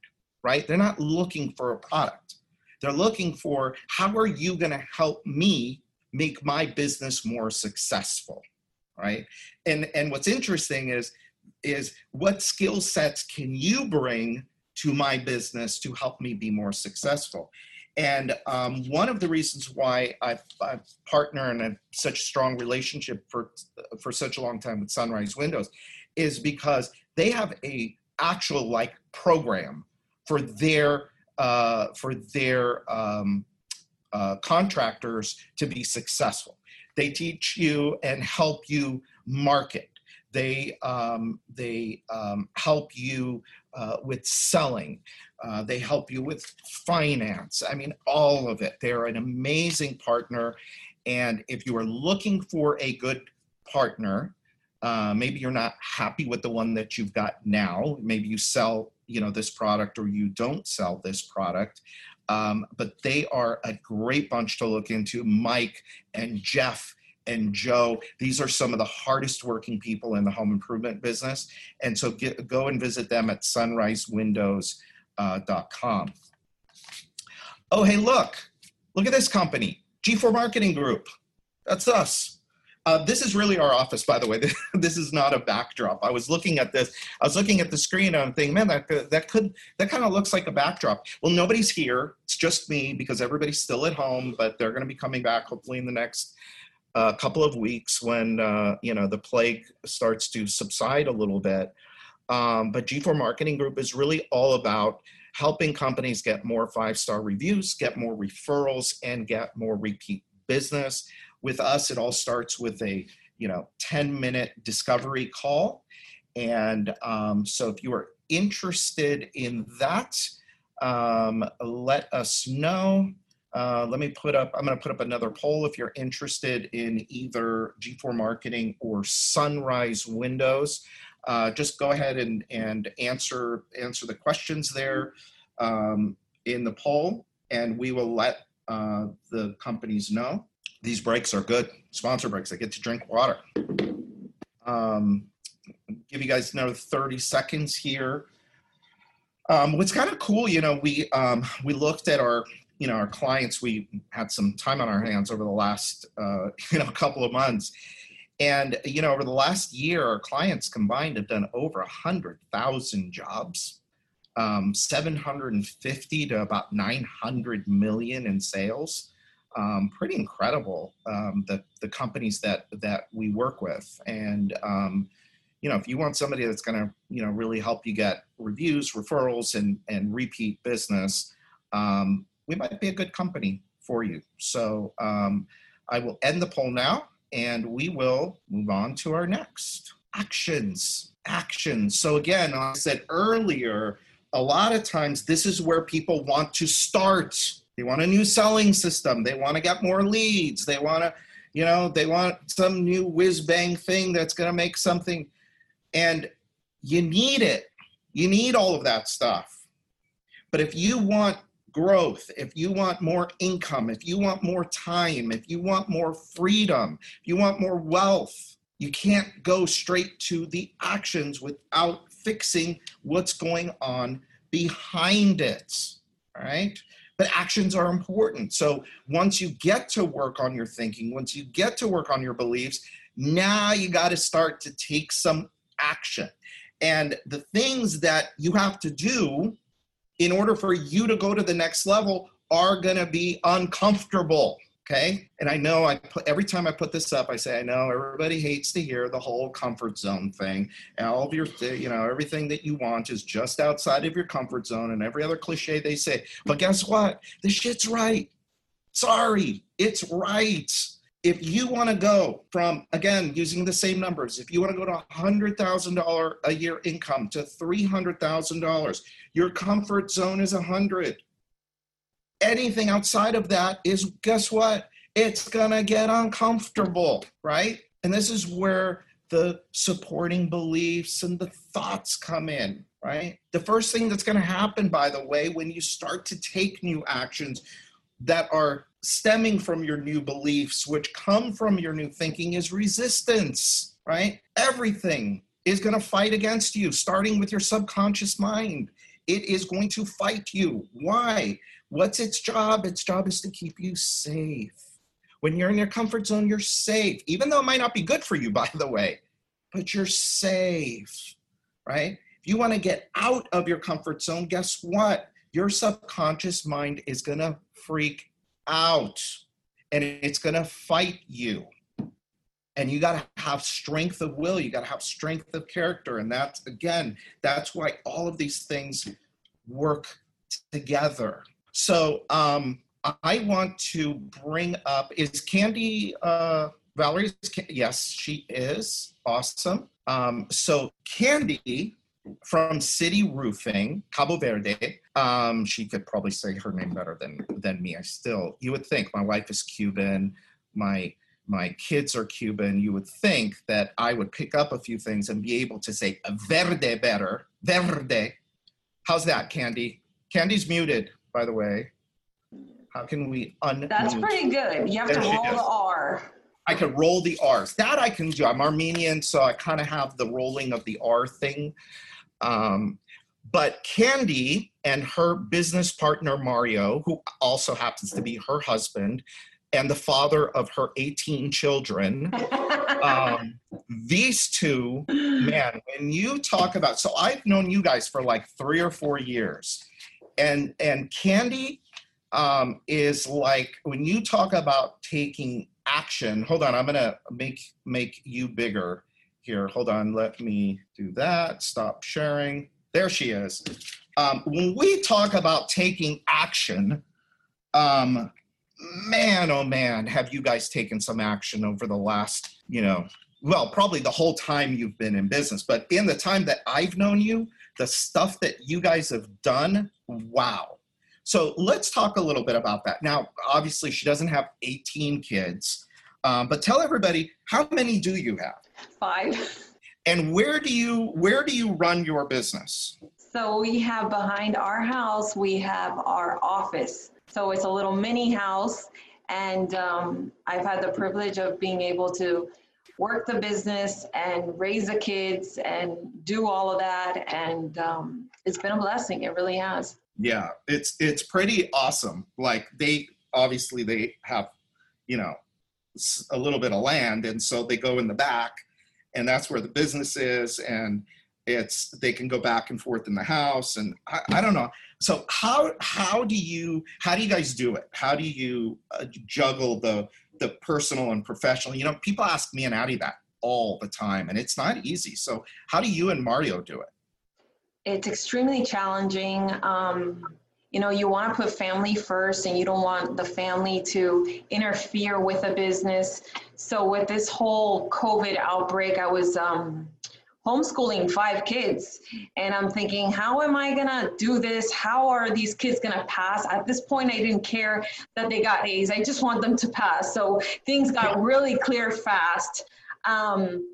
right? They're not looking for a product. They're looking for how are you going to help me make my business more successful right and and what's interesting is is what skill sets can you bring to my business to help me be more successful and um, one of the reasons why I've, I've partnered in a, such strong relationship for for such a long time with Sunrise Windows is because they have a actual like program for their uh, for their um, uh, contractors to be successful. They teach you and help you market. They um, they um, help you uh, with selling. Uh, they help you with finance. I mean, all of it. They're an amazing partner. And if you are looking for a good partner, uh, maybe you're not happy with the one that you've got now. Maybe you sell, you know, this product or you don't sell this product. Um, but they are a great bunch to look into. Mike and Jeff and Joe, these are some of the hardest working people in the home improvement business. And so get, go and visit them at sunrisewindows.com. oh, hey, look, look at this company, G4 Marketing Group. That's us. Uh, this is really our office, by the way. this is not a backdrop. I was looking at this. I was looking at the screen and I'm thinking, man, that could, that could that kind of looks like a backdrop. Well, nobody's here. It's just me because everybody's still at home, but they're going to be coming back hopefully in the next uh, couple of weeks when uh, you know the plague starts to subside a little bit. Um, but G4 Marketing Group is really all about helping companies get more five star reviews, get more referrals, and get more repeat business. With us, it all starts with a you know 10 minute discovery call. And um, so if you are interested in that, um, let us know. Uh, let me put up, I'm going to put up another poll if you're interested in either G4 Marketing or Sunrise Windows. Uh, just go ahead and, and answer, answer the questions there um, in the poll, and we will let uh, the companies know. These breaks are good sponsor breaks. I get to drink water. Um, give you guys another 30 seconds here. Um, what's kind of cool, you know, we um, we looked at our you know our clients. We had some time on our hands over the last uh, you know couple of months, and you know over the last year, our clients combined have done over a hundred thousand jobs, um, 750 to about 900 million in sales um, pretty incredible. Um, the the companies that that we work with, and um, you know, if you want somebody that's going to you know really help you get reviews, referrals, and and repeat business, um, we might be a good company for you. So um, I will end the poll now, and we will move on to our next actions. Actions. So again, I said earlier, a lot of times this is where people want to start they want a new selling system. They want to get more leads. They want to, you know, they want some new whiz bang thing that's going to make something. And you need it. You need all of that stuff. But if you want growth, if you want more income, if you want more time, if you want more freedom, if you want more wealth, you can't go straight to the actions without fixing what's going on behind it. All right but actions are important. So once you get to work on your thinking, once you get to work on your beliefs, now you got to start to take some action. And the things that you have to do in order for you to go to the next level are going to be uncomfortable. Okay. And I know I put every time I put this up, I say, I know everybody hates to hear the whole comfort zone thing. And all of your, you know, everything that you want is just outside of your comfort zone and every other cliche they say. But guess what? The shit's right. Sorry, it's right. If you want to go from, again, using the same numbers, if you want to go to $100,000 a year income to $300,000, your comfort zone is 100 anything outside of that is guess what? It's gonna get uncomfortable, right? And this is where the supporting beliefs and the thoughts come in, right? The first thing that's gonna happen, by the way, when you start to take new actions that are stemming from your new beliefs, which come from your new thinking, is resistance, right? Everything is gonna fight against you, starting with your subconscious mind. It is going to fight you. Why? What's its job? Its job is to keep you safe. When you're in your comfort zone, you're safe, even though it might not be good for you, by the way, but you're safe, right? If you want to get out of your comfort zone, guess what? Your subconscious mind is going to freak out and it's going to fight you. And you got to have strength of will, you got to have strength of character. And that's, again, that's why all of these things work together. So um, I want to bring up is Candy uh, Valerie? Yes, she is awesome. Um, so Candy from City Roofing, Cabo Verde. Um, she could probably say her name better than than me. I still, you would think my wife is Cuban, my my kids are Cuban. You would think that I would pick up a few things and be able to say verde better. Verde. How's that, Candy? Candy's muted by the way. How can we un? That's pretty good. You have to roll the R. I can roll the R's. That I can do. I'm Armenian, so I kind of have the rolling of the R thing. Um, but Candy and her business partner Mario, who also happens to be her husband, and the father of her 18 children. um, these two, man, when you talk about, so I've known you guys for like three or four years, and and Candy um, is like when you talk about taking action. Hold on, I'm gonna make make you bigger here. Hold on, let me do that. Stop sharing. There she is. Um, when we talk about taking action, um, man, oh man, have you guys taken some action over the last, you know, well, probably the whole time you've been in business, but in the time that I've known you, the stuff that you guys have done, wow. So let's talk a little bit about that. Now, obviously, she doesn't have 18 kids, um, but tell everybody how many do you have? Five. And where do you where do you run your business? So we have behind our house, we have our office. So it's a little mini house, and um, I've had the privilege of being able to work the business and raise the kids and do all of that, and um, it's been a blessing. It really has. Yeah, it's it's pretty awesome. Like they obviously they have, you know, a little bit of land, and so they go in the back, and that's where the business is, and it's they can go back and forth in the house, and I, I don't know. So how how do you how do you guys do it? How do you uh, juggle the the personal and professional? You know, people ask me and Addie that all the time, and it's not easy. So how do you and Mario do it? It's extremely challenging. Um, you know, you want to put family first and you don't want the family to interfere with a business. So, with this whole COVID outbreak, I was um, homeschooling five kids. And i'm thinking how am i going to do this? How are these kids going to pass? At this point i didn't care that they got a's. I just want them to pass. So things got really clear fast um,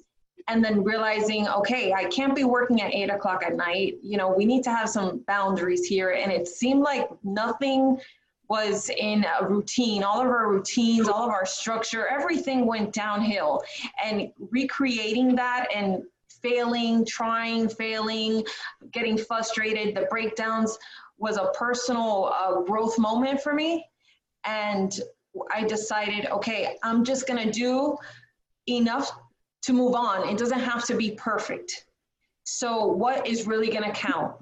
and then realizing okay i can't be working at eight o'clock at night. You know we need to have some boundaries here. And it seemed like nothing was in a routine. All of our routines all of our structure everything went downhill. And recreating that and failing trying failing getting frustrated the breakdowns was a personal uh, growth moment for me and i decided okay i'm just going to do enough to move on. It doesn't have to be perfect. So, what is really going to count?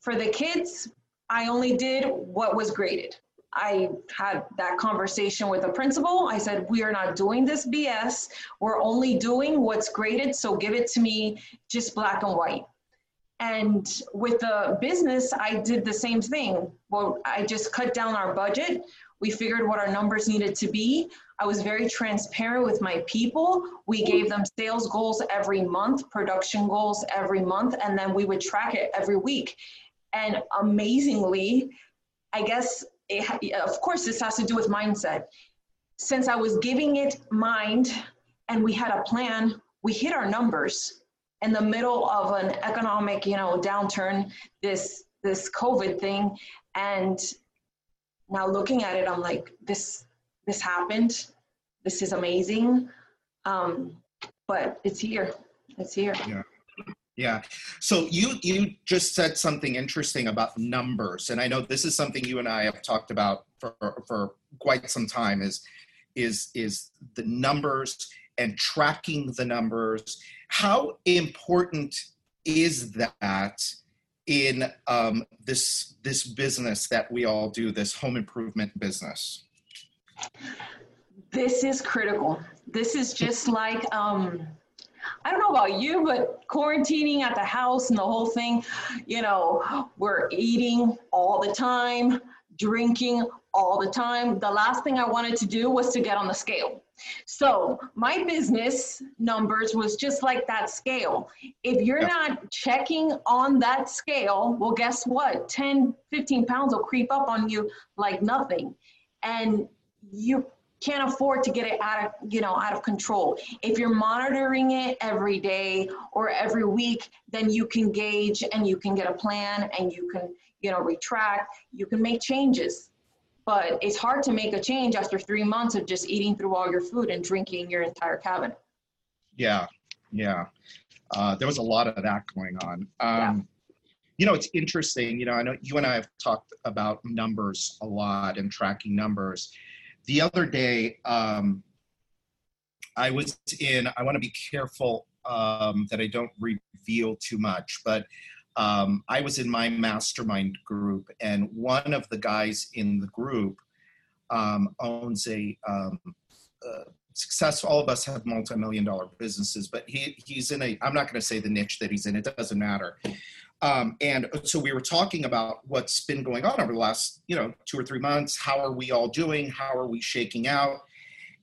For the kids, I only did what was graded. I had that conversation with the principal. I said, We are not doing this BS. We're only doing what's graded. So, give it to me just black and white. And with the business, I did the same thing. Well, I just cut down our budget. We figured what our numbers needed to be. I was very transparent with my people. We gave them sales goals every month, production goals every month, and then we would track it every week. And amazingly, I guess, it, of course, this has to do with mindset. Since I was giving it mind and we had a plan, we hit our numbers in the middle of an economic, you know, downturn, this this COVID thing, and now looking at it, I'm like, this this happened. This is amazing. Um, but it's here. It's here. Yeah. Yeah. So you you just said something interesting about numbers, and I know this is something you and I have talked about for for quite some time. Is is is the numbers and tracking the numbers. How important is that in um, this this business that we all do, this home improvement business? This is critical. This is just like um, I don't know about you, but quarantining at the house and the whole thing, you know, we're eating all the time, drinking all the time. The last thing I wanted to do was to get on the scale. So my business numbers was just like that scale. If you're not checking on that scale, well, guess what? 10, 15 pounds will creep up on you like nothing. And you can't afford to get it out of you know out of control. If you're monitoring it every day or every week then you can gauge and you can get a plan and you can you know retract. You can make changes. But it's hard to make a change after three months of just eating through all your food and drinking your entire cabinet. Yeah. Yeah. Uh, there was a lot of that going on. Um, yeah. you know it's interesting. You know i know you and i have talked about numbers a lot and tracking numbers the other day, um, I was in, I want to be careful um, that I don't reveal too much, but um, I was in my mastermind group, and one of the guys in the group um, owns a uh, success. All of us have multi-million dollar businesses, but he he's in a. I'm not going to say the niche that he's in. It doesn't matter. Um, and so we were talking about what's been going on over the last, you know, two or three months. How are we all doing? How are we shaking out?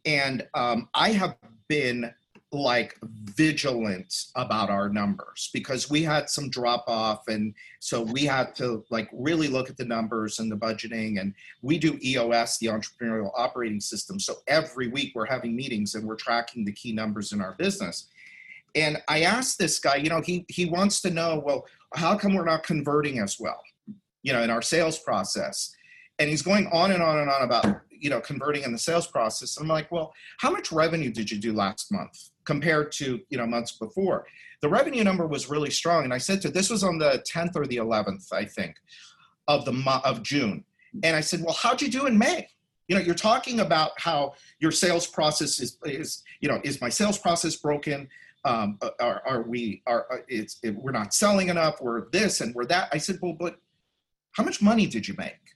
And um, I have been like vigilant about our numbers because we had some drop off and so we had to like really look at the numbers and the budgeting and we do EOS the entrepreneurial operating system so every week we're having meetings and we're tracking the key numbers in our business and I asked this guy you know he he wants to know well how come we're not converting as well you know in our sales process? And he's going on and on and on about you know converting in the sales process. And i'm like well how much revenue did you do last month compared to you know months before? The revenue number was really strong. And i said to this was on the 10th or the 11th i think of the of june. And i said well how'd you do in may? You know you're talking about how your sales process is is you know is my sales process broken um, are, are we are it's it, we're not selling enough we're this and we're that i said well but how much money did you make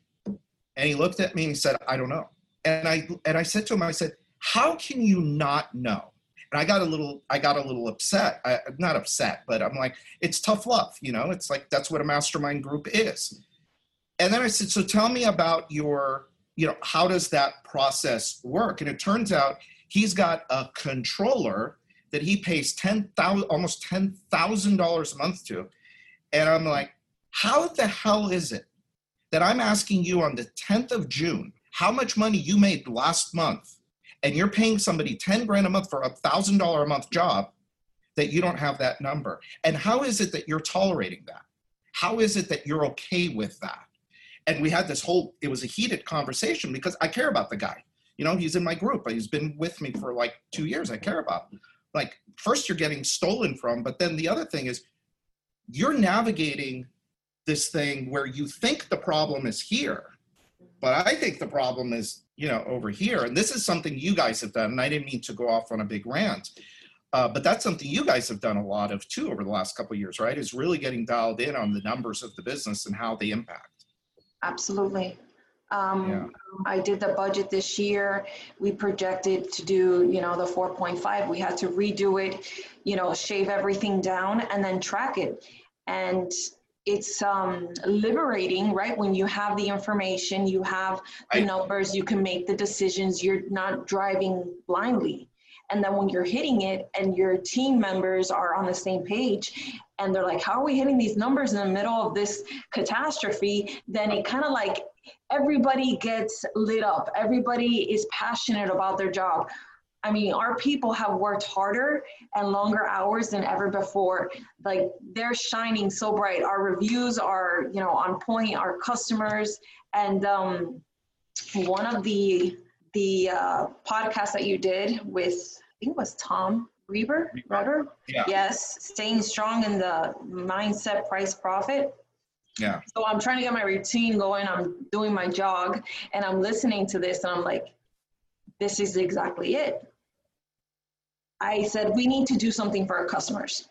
and he looked at me and he said, I don't know. And I and I said to him, I said, How can you not know? And I got a little I got a little upset. I, am not upset, but I'm like, it's tough love, you know, it's like that's what a mastermind group is. And then I said, So tell me about your, you know, how does that process work? And it turns out he's got a controller that he pays ten thousand almost ten thousand dollars a month to. And I'm like, how the hell is it that I'm asking you on the 10th of June how much money you made last month, and you're paying somebody 10 grand a month for a thousand dollar a month job, that you don't have that number. And how is it that you're tolerating that? How is it that you're okay with that? And we had this whole, it was a heated conversation because I care about the guy. You know, he's in my group. He's been with me for like two years. I care about. Like, first you're getting stolen from, but then the other thing is you're navigating this thing where you think the problem is here, but I think the problem is, you know, over here. And this is something you guys have done. And I didn't mean to go off on a big rant, uh, but that's something you guys have done a lot of too over the last couple years, right? Is really getting dialed in on the numbers of the business and how they impact. Absolutely. Um. I did the budget this year. We projected to do, you know, the 4.5. We had to redo it, you know, shave everything down and then track it. And it's um, liberating, right? When you have the information, you have the I, numbers, you can make the decisions, you're not driving blindly. And then when you're hitting it and your team members are on the same page and they're like, how are we hitting these numbers in the middle of this catastrophe? Then it kind of like everybody gets lit up, everybody is passionate about their job. I mean, our people have worked harder and longer hours than ever before. Like they're shining so bright. Our reviews are, you know, on point. Our customers and um, one of the the uh, podcasts that you did with, I think it was Tom Reber, Reber? Yeah. Yes, staying strong in the mindset, price, profit. Yeah. So I'm trying to get my routine going. I'm doing my jog, and I'm listening to this, and I'm like, this is exactly it. I said, we need to do something for our customers.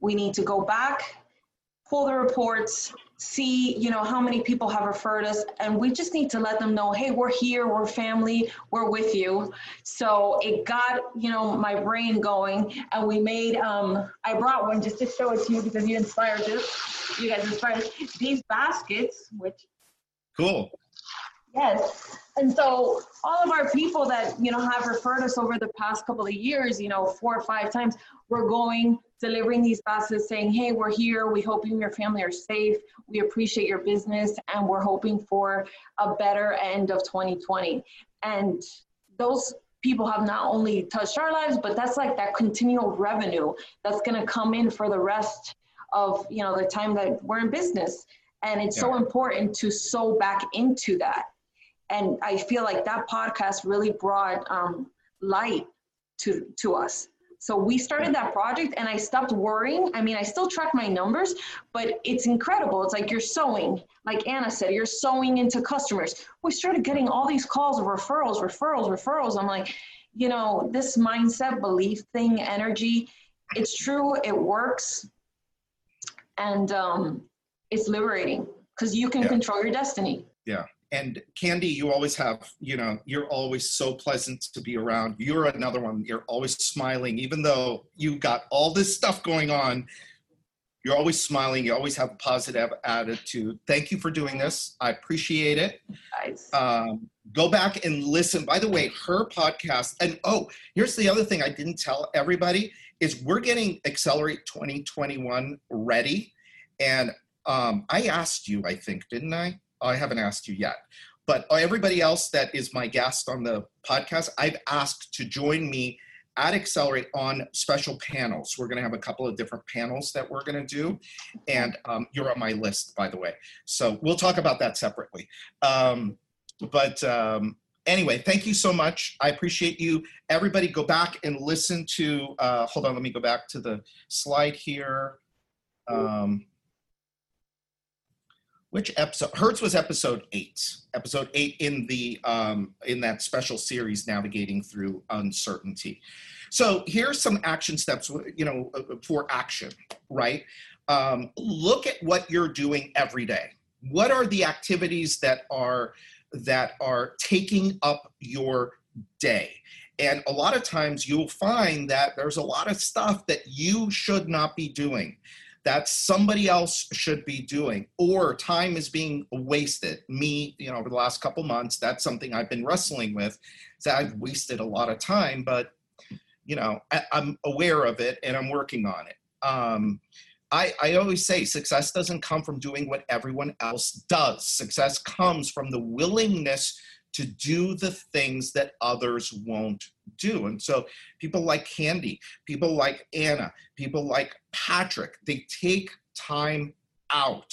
We need to go back, pull the reports, see, you know, how many people have referred us, and we just need to let them know, hey, we're here, we're family, we're with you. So it got, you know, my brain going, and we made. Um, I brought one just to show it to you because you inspired this. You guys inspired these baskets, which. Cool. Yes. And so all of our people that, you know, have referred us over the past couple of years, you know, four or five times, we're going, delivering these baskets saying, hey, we're here. We hope you and your family are safe. We appreciate your business and we're hoping for a better end of 2020. And those people have not only touched our lives, but that's like that continual revenue that's going to come in for the rest of, you know, the time that we're in business. And it's yeah. so important to sew back into that and I feel like that podcast really brought um, light to to us So we started that project and I stopped worrying. I mean, I still track my numbers, but it's incredible. It's like you're sewing like Anna said, you're sewing into customers. We started getting all these calls of referrals, referrals, referrals. I'm like, you know, this mindset, belief thing, energy, it's true, it works. And um, it's liberating because you can Yeah. control your destiny. Yeah. And candy you always have you know you're always so pleasant to be around. You're another one. You're always smiling. Even though you got all this stuff going on you're always smiling. You always have a positive attitude. Thank you for doing this. I appreciate it. Guys. um, go back and listen. By the way her podcast and oh here's the other thing i didn't tell everybody is we're getting accelerate 2021 ready. And um, i asked you i think didn't i? I haven't asked you yet. But everybody else that is my guest on the podcast i've asked to join me at accelerate on special panels. We're going to have a couple of different panels that we're going to do. And um, you're on my list by the way. So we'll talk about that separately. Um, but um, anyway thank you so much. I appreciate you. Everybody go back and listen to uh, hold on let me go back to the slide here. Um, which episode hertz was episode eight episode eight in the um, in that special series navigating through uncertainty. So here's some action steps you know uh, for action right? Um, look at what you're doing every day. What are the activities that are that are taking up your day. And a lot of times you'll find that there's a lot of stuff that you should not be doing that somebody else should be doing or time is being wasted. Me you know over the last couple months that's something i've been wrestling with so i've wasted a lot of time but you know I, i'm aware of it and i'm working on it. Um, I, I always say success doesn't come from doing what everyone else does. Success comes from the willingness to do the things that others won't do. And so people like candy people like anna people like patrick they take time out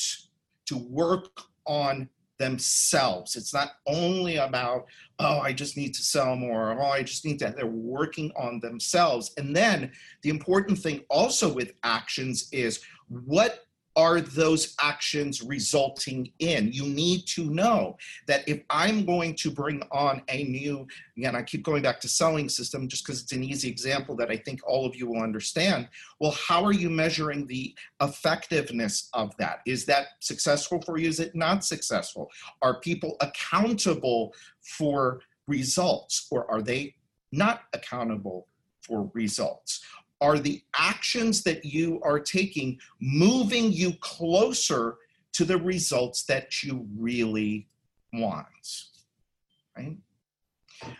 to work on themselves. It's not only about oh i just need to sell more or, oh i just need to they're working on themselves. And then the important thing also with actions is what are those actions resulting in? You need to know that if I'm going to bring on a new, again, I keep going back to selling system just because it's an easy example that I think all of you will understand. Well, how are you measuring the effectiveness of that? Is that successful for you? Is it not successful? Are people accountable for results or are they not accountable for results? Are the actions that you are taking moving you closer to the results that you really want right?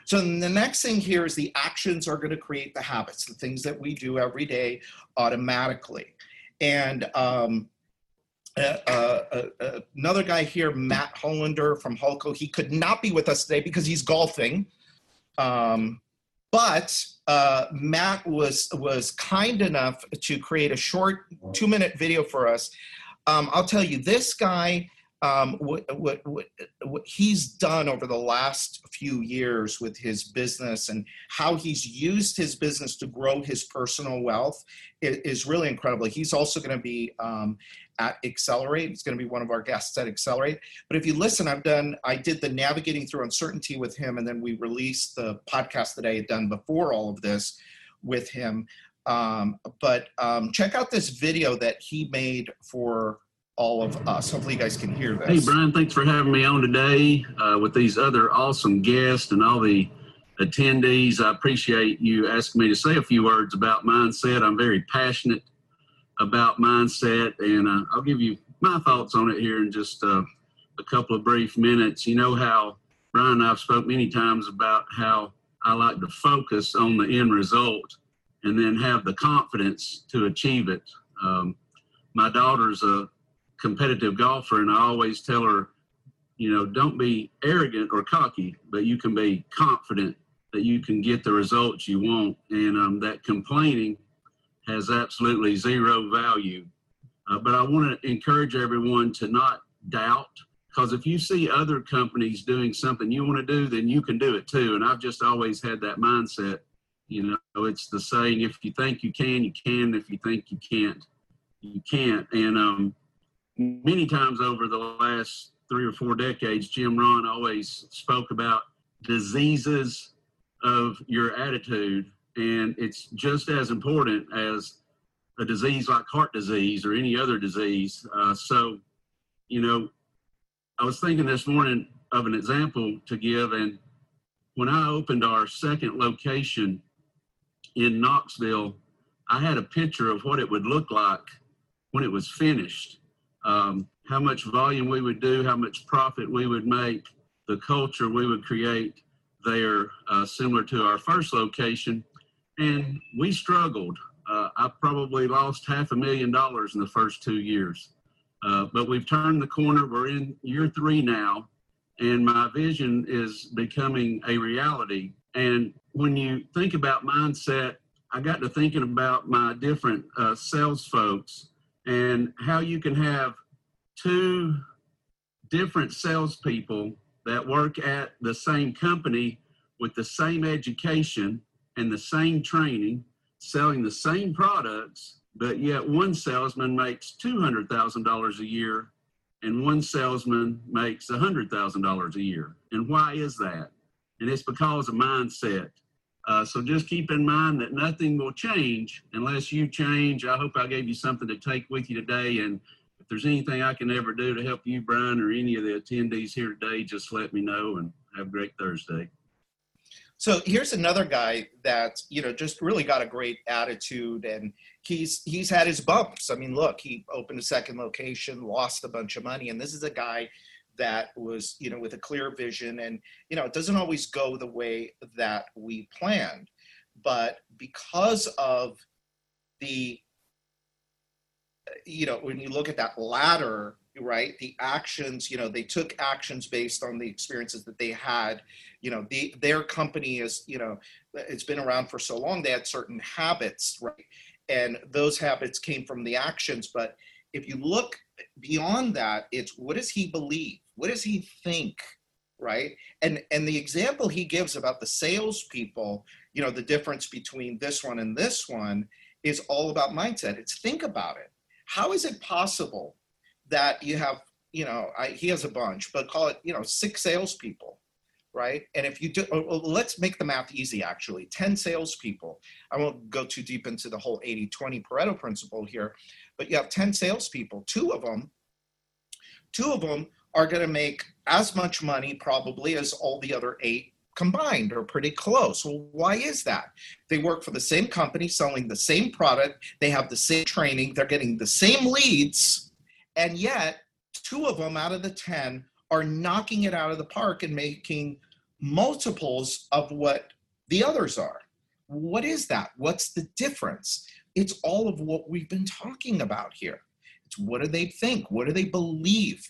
So the next thing here is the actions are going to create the habits the things that we do every day automatically. And um, uh, uh, uh, another guy here matt hullander from hullco he could not be with us today because he's golfing. Um, but uh, Matt was was kind enough to create a short two minute video for us. Um, I'll tell you, this guy, um, what, what, what, what he's done over the last few years with his business and how he's used his business to grow his personal wealth is, is really incredible. He's also going to be um, at Accelerate. He's going to be one of our guests at Accelerate. But if you listen, I've done, I did the navigating through uncertainty with him, and then we released the podcast that I had done before all of this with him. Um, but um, check out this video that he made for all of us. Hopefully, you guys can hear this. Hey. Brian, thanks for having me on today uh, with these other awesome guests and all the attendees. I appreciate you asking me to say a few words about mindset. I'm very passionate about mindset, and uh, I'll give you my thoughts on it here in just uh, a couple of brief minutes. You know how Brian and I've spoke many times about how I like to focus on the end result and then have the confidence to achieve it. Um, my daughter's a competitive golfer, and I always tell her, you know, don't be arrogant or cocky, but you can be confident that you can get the results you want. And um, that complaining has absolutely zero value. Uh, but I want to encourage everyone to not doubt, because if you see other companies doing something you want to do, then you can do it too. And I've just always had that mindset. You know, it's the saying: if you think you can, you can. If you think you can't, you can't. And um, many times over the last three or four decades, Jim Rohn always spoke about diseases of your attitude. And it's just as important as a disease like heart disease or any other disease. Uh, so, you know, I was thinking this morning of an example to give. And when I opened our second location in Knoxville, I had a picture of what it would look like when it was finished. Um, how much volume we would do, how much profit we would make, the culture we would create there, uh, similar to our first location. And we struggled. Uh, I probably lost half a million dollars in the first two years. Uh, but we've turned the corner. We're in year three now, and my vision is becoming a reality. And when you think about mindset, I got to thinking about my different uh, sales folks and how you can have two different salespeople that work at the same company with the same education and the same training, selling the same products, but yet one salesman makes $200,000 a year and one salesman makes $100,000 a year. And why is that? And it's because of mindset. Uh, so just keep in mind that nothing will change unless you change. I hope I gave you something to take with you today. And if there's anything I can ever do to help you, Brian, or any of the attendees here today, just let me know and have a great Thursday. So here's another guy that you know just really got a great attitude, and he's he's had his bumps. I mean, look, he opened a second location, lost a bunch of money, and this is a guy that was you know with a clear vision, and you know it doesn't always go the way that we planned, but because of the you know when you look at that ladder right the actions you know they took actions based on the experiences that they had. You know the, their company is you know it's been around for so long they had certain habits right? And those habits came from the actions. But if you look beyond that it's what does he believe what does he think right and and the example he gives about the salespeople you know the difference between this one and this one is all about mindset it's think about it how is it possible that you have, you know, I, he has a bunch, but call it, you know, six salespeople, right? And if you do, oh, oh, let's make the math easy actually 10 salespeople. I won't go too deep into the whole 80 20 Pareto principle here, but you have 10 salespeople. Two of them, two of them are going to make as much money probably as all the other eight combined or pretty close. Well, why is that? They work for the same company selling the same product, they have the same training, they're getting the same leads, and yet, two of them out of the 10 are knocking it out of the park and making multiples of what the others are. What is that? What's the difference? It's all of what we've been talking about here. What do they think? What do they believe?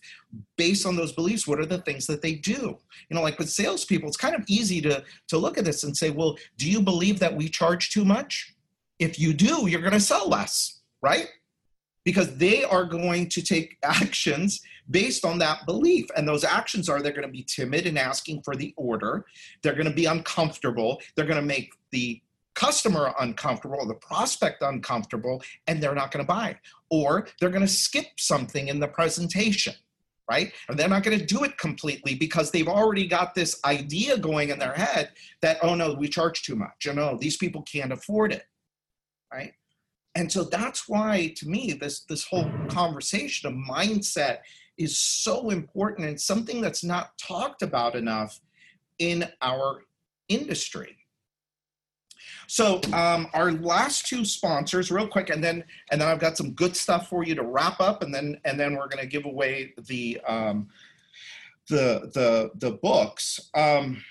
Based on those beliefs, what are the things that they do? You know, like with salespeople, it's kind of easy to, to look at this and say, well, do you believe that we charge too much? If you do, you're going to sell less, right? because they are going to take actions based on that belief. And those actions are they're going to be timid in asking for the order, they're going to be uncomfortable, they're going to make the customer uncomfortable or the prospect uncomfortable, and they're not going to buy. Or they're going to skip something in the presentation. Right? And they're not going to do it completely because they've already got this idea going in their head that, oh no, we charge too much. You oh, know, these people can't afford it. Right? and so that's why to me this this whole conversation of mindset is so important and something that's not talked about enough in our industry so um, our last two sponsors real quick and then and then i've got some good stuff for you to wrap up and then and then we're going to give away the um, the the the books um,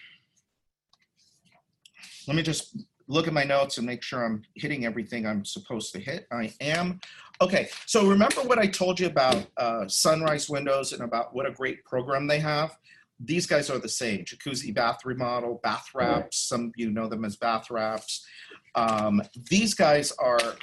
let me just look at my notes and make sure I'm hitting everything I'm supposed to hit. I am. Okay, so remember what I told you about uh, Sunrise Windows and about what a great program they have? These guys are the same jacuzzi bath remodel, bath wraps. Some of you know them as bath wraps. Um, these guys are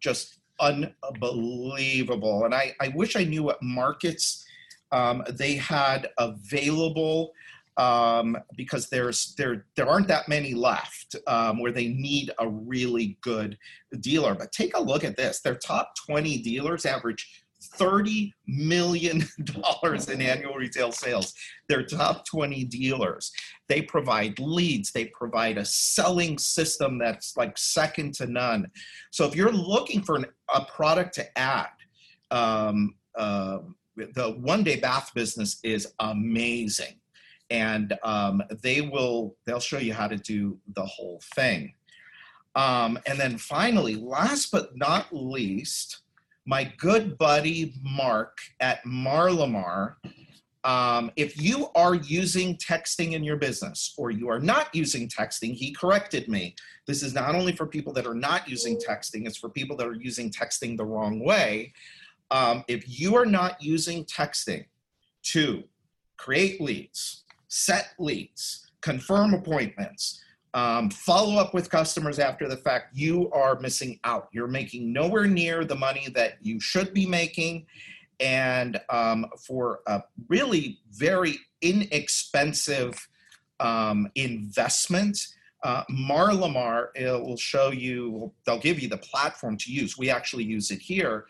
just unbelievable. And I, I wish I knew what markets um, they had available um, because there's there there aren't that many left um, where they need a really good dealer. But take a look at this: their top 20 dealers average 30 million dollars in annual retail sales. Their top 20 dealers. They provide leads. They provide a selling system that's like second to none. So if you're looking for an, a product to add. Um, uh, the one day bath business is amazing and um, they will they'll show you how to do the whole thing um, and then finally last but not least my good buddy mark at marlamar um, if you are using texting in your business or you are not using texting he corrected me. This is not only for people that are not using texting it's for people that are using texting the wrong way. Um, if you are not using texting to create leads, set leads, confirm appointments, um, follow up with customers after the fact, you are missing out. You're making nowhere near the money that you should be making. And um, for a really very inexpensive um, investment, uh, Marlamar will show you, they'll give you the platform to use. We actually use it here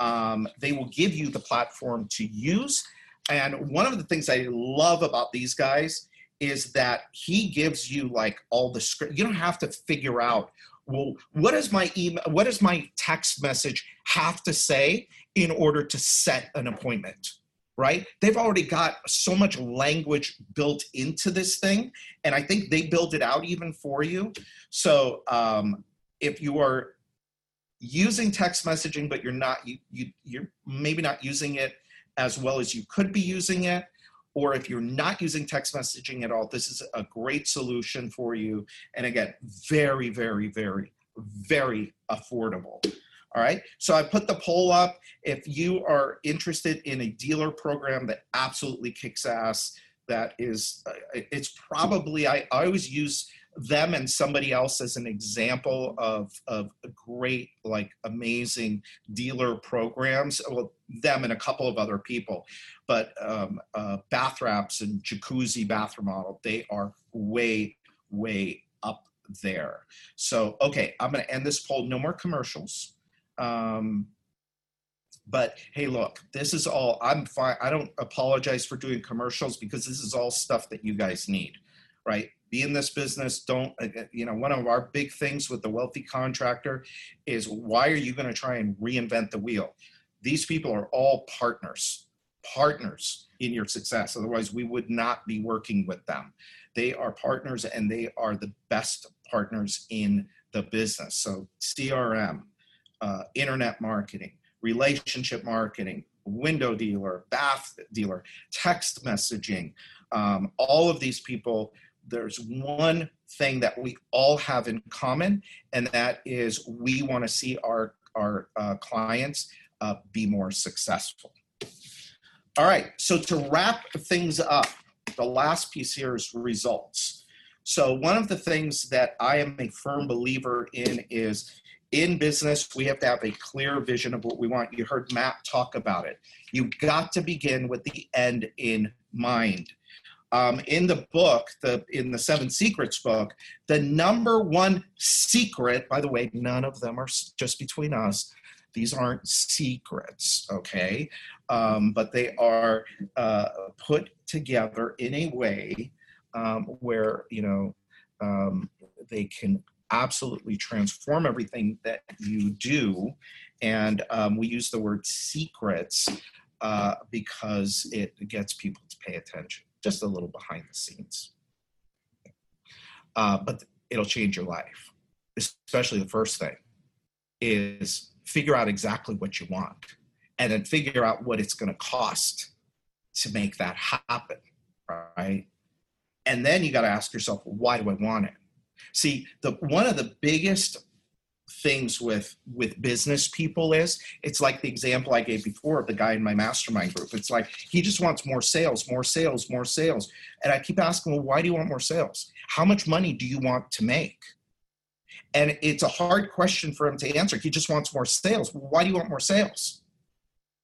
um, they will give you the platform to use. And one of the things I love about these guys is that he gives you like all the script. You don't have to figure out, well, what does my email, what does my text message have to say in order to set an appointment? Right? They've already got so much language built into this thing, and I think they build it out even for you. So um, if you are using text messaging, but you're not you, you you're maybe not using it as well as you could be using it. Or if you're not using text messaging at all, this is a great solution for you. And again, very, very, very, very affordable. All right. So I put the poll up. If you are interested in a dealer program that absolutely kicks ass, that is, uh, it's probably, I, I always use them and somebody else as an example of, of great, like amazing dealer programs. Well, them and a couple of other people, but um, uh, bath wraps and jacuzzi bath remodel, they are way, way up there. So, okay, I'm going to end this poll. No more commercials. Um, but hey look this is all i'm fine i don't apologize for doing commercials because this is all stuff that you guys need right be in this business don't uh, uh, you know one of our big things with the wealthy contractor is why are you going to try and reinvent the wheel these people are all partners partners in your success. Otherwise we would not be working with them. They are partners and they are the best partners in the business. So crm uh, internet marketing relationship marketing window dealer bath dealer text messaging um, all of these people there's one thing that we all have in common, and that is we want to see our our uh, clients uh, be more successful. All right, so to wrap things up, the last piece here is results. So one of the things that I am a firm believer in is in business, we have to have a clear vision of what we want. You heard Matt talk about it. You've got to begin with the end in mind um, in the book, the in the Seven Secrets book, the number one secret. By the way, none of them are just between us. These aren't secrets, okay? Um, but they are uh, put together in a way um, where you know um, they can absolutely transform everything that you do. And um, we use the word secrets uh, because it gets people to pay attention just a little behind the scenes. Uh, but it'll change your life. Especially the first thing is figure out exactly what you want and then figure out what it's going to cost to make that happen, right? And then you got to ask yourself, why do I want it? See, the one of the biggest things with with business people is it's like the example i gave before of the guy in my mastermind group it's like he just wants more sales more sales more sales and i keep asking well why do you want more sales how much money do you want to make and it's a hard question for him to answer he just wants more sales why do you want more sales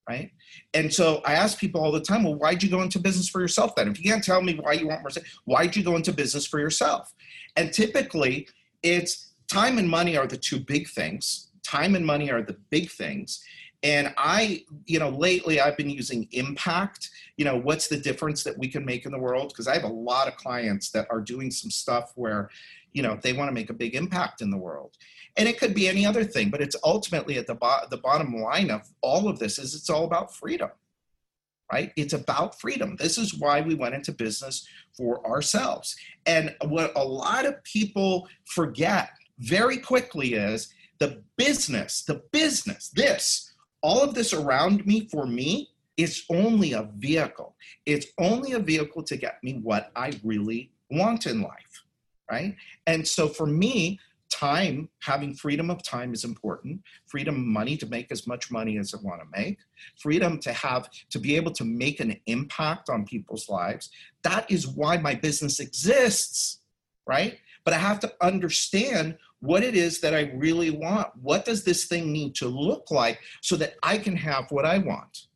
right? And so I ask people all the time, well, why'd you go into business for yourself then? If you can't tell me why you want more, sales, why'd you go into business for yourself? And typically, it's time and money are the two big things. Time and money are the big things. And I, you know, lately I've been using impact. You know, what's the difference that we can make in the world? Because I have a lot of clients that are doing some stuff where, you know, they want to make a big impact in the world. And it could be any other thing, but it's ultimately at the, bo- the bottom line of all of this is it's all about freedom, right? It's about freedom. This is why we went into business for ourselves. And what a lot of people forget very quickly is the business, the business, this, all of this around me for me is only a vehicle. It's only a vehicle to get me what I really want in life, right? And so for me, time, having freedom of time is important. Freedom of money to make as much money as I want to make. Freedom to have, to be able to make an impact on people's lives. That is why my business exists, right? But I have to understand what it is that I really want. What does this thing need to look like so that I can have what I want?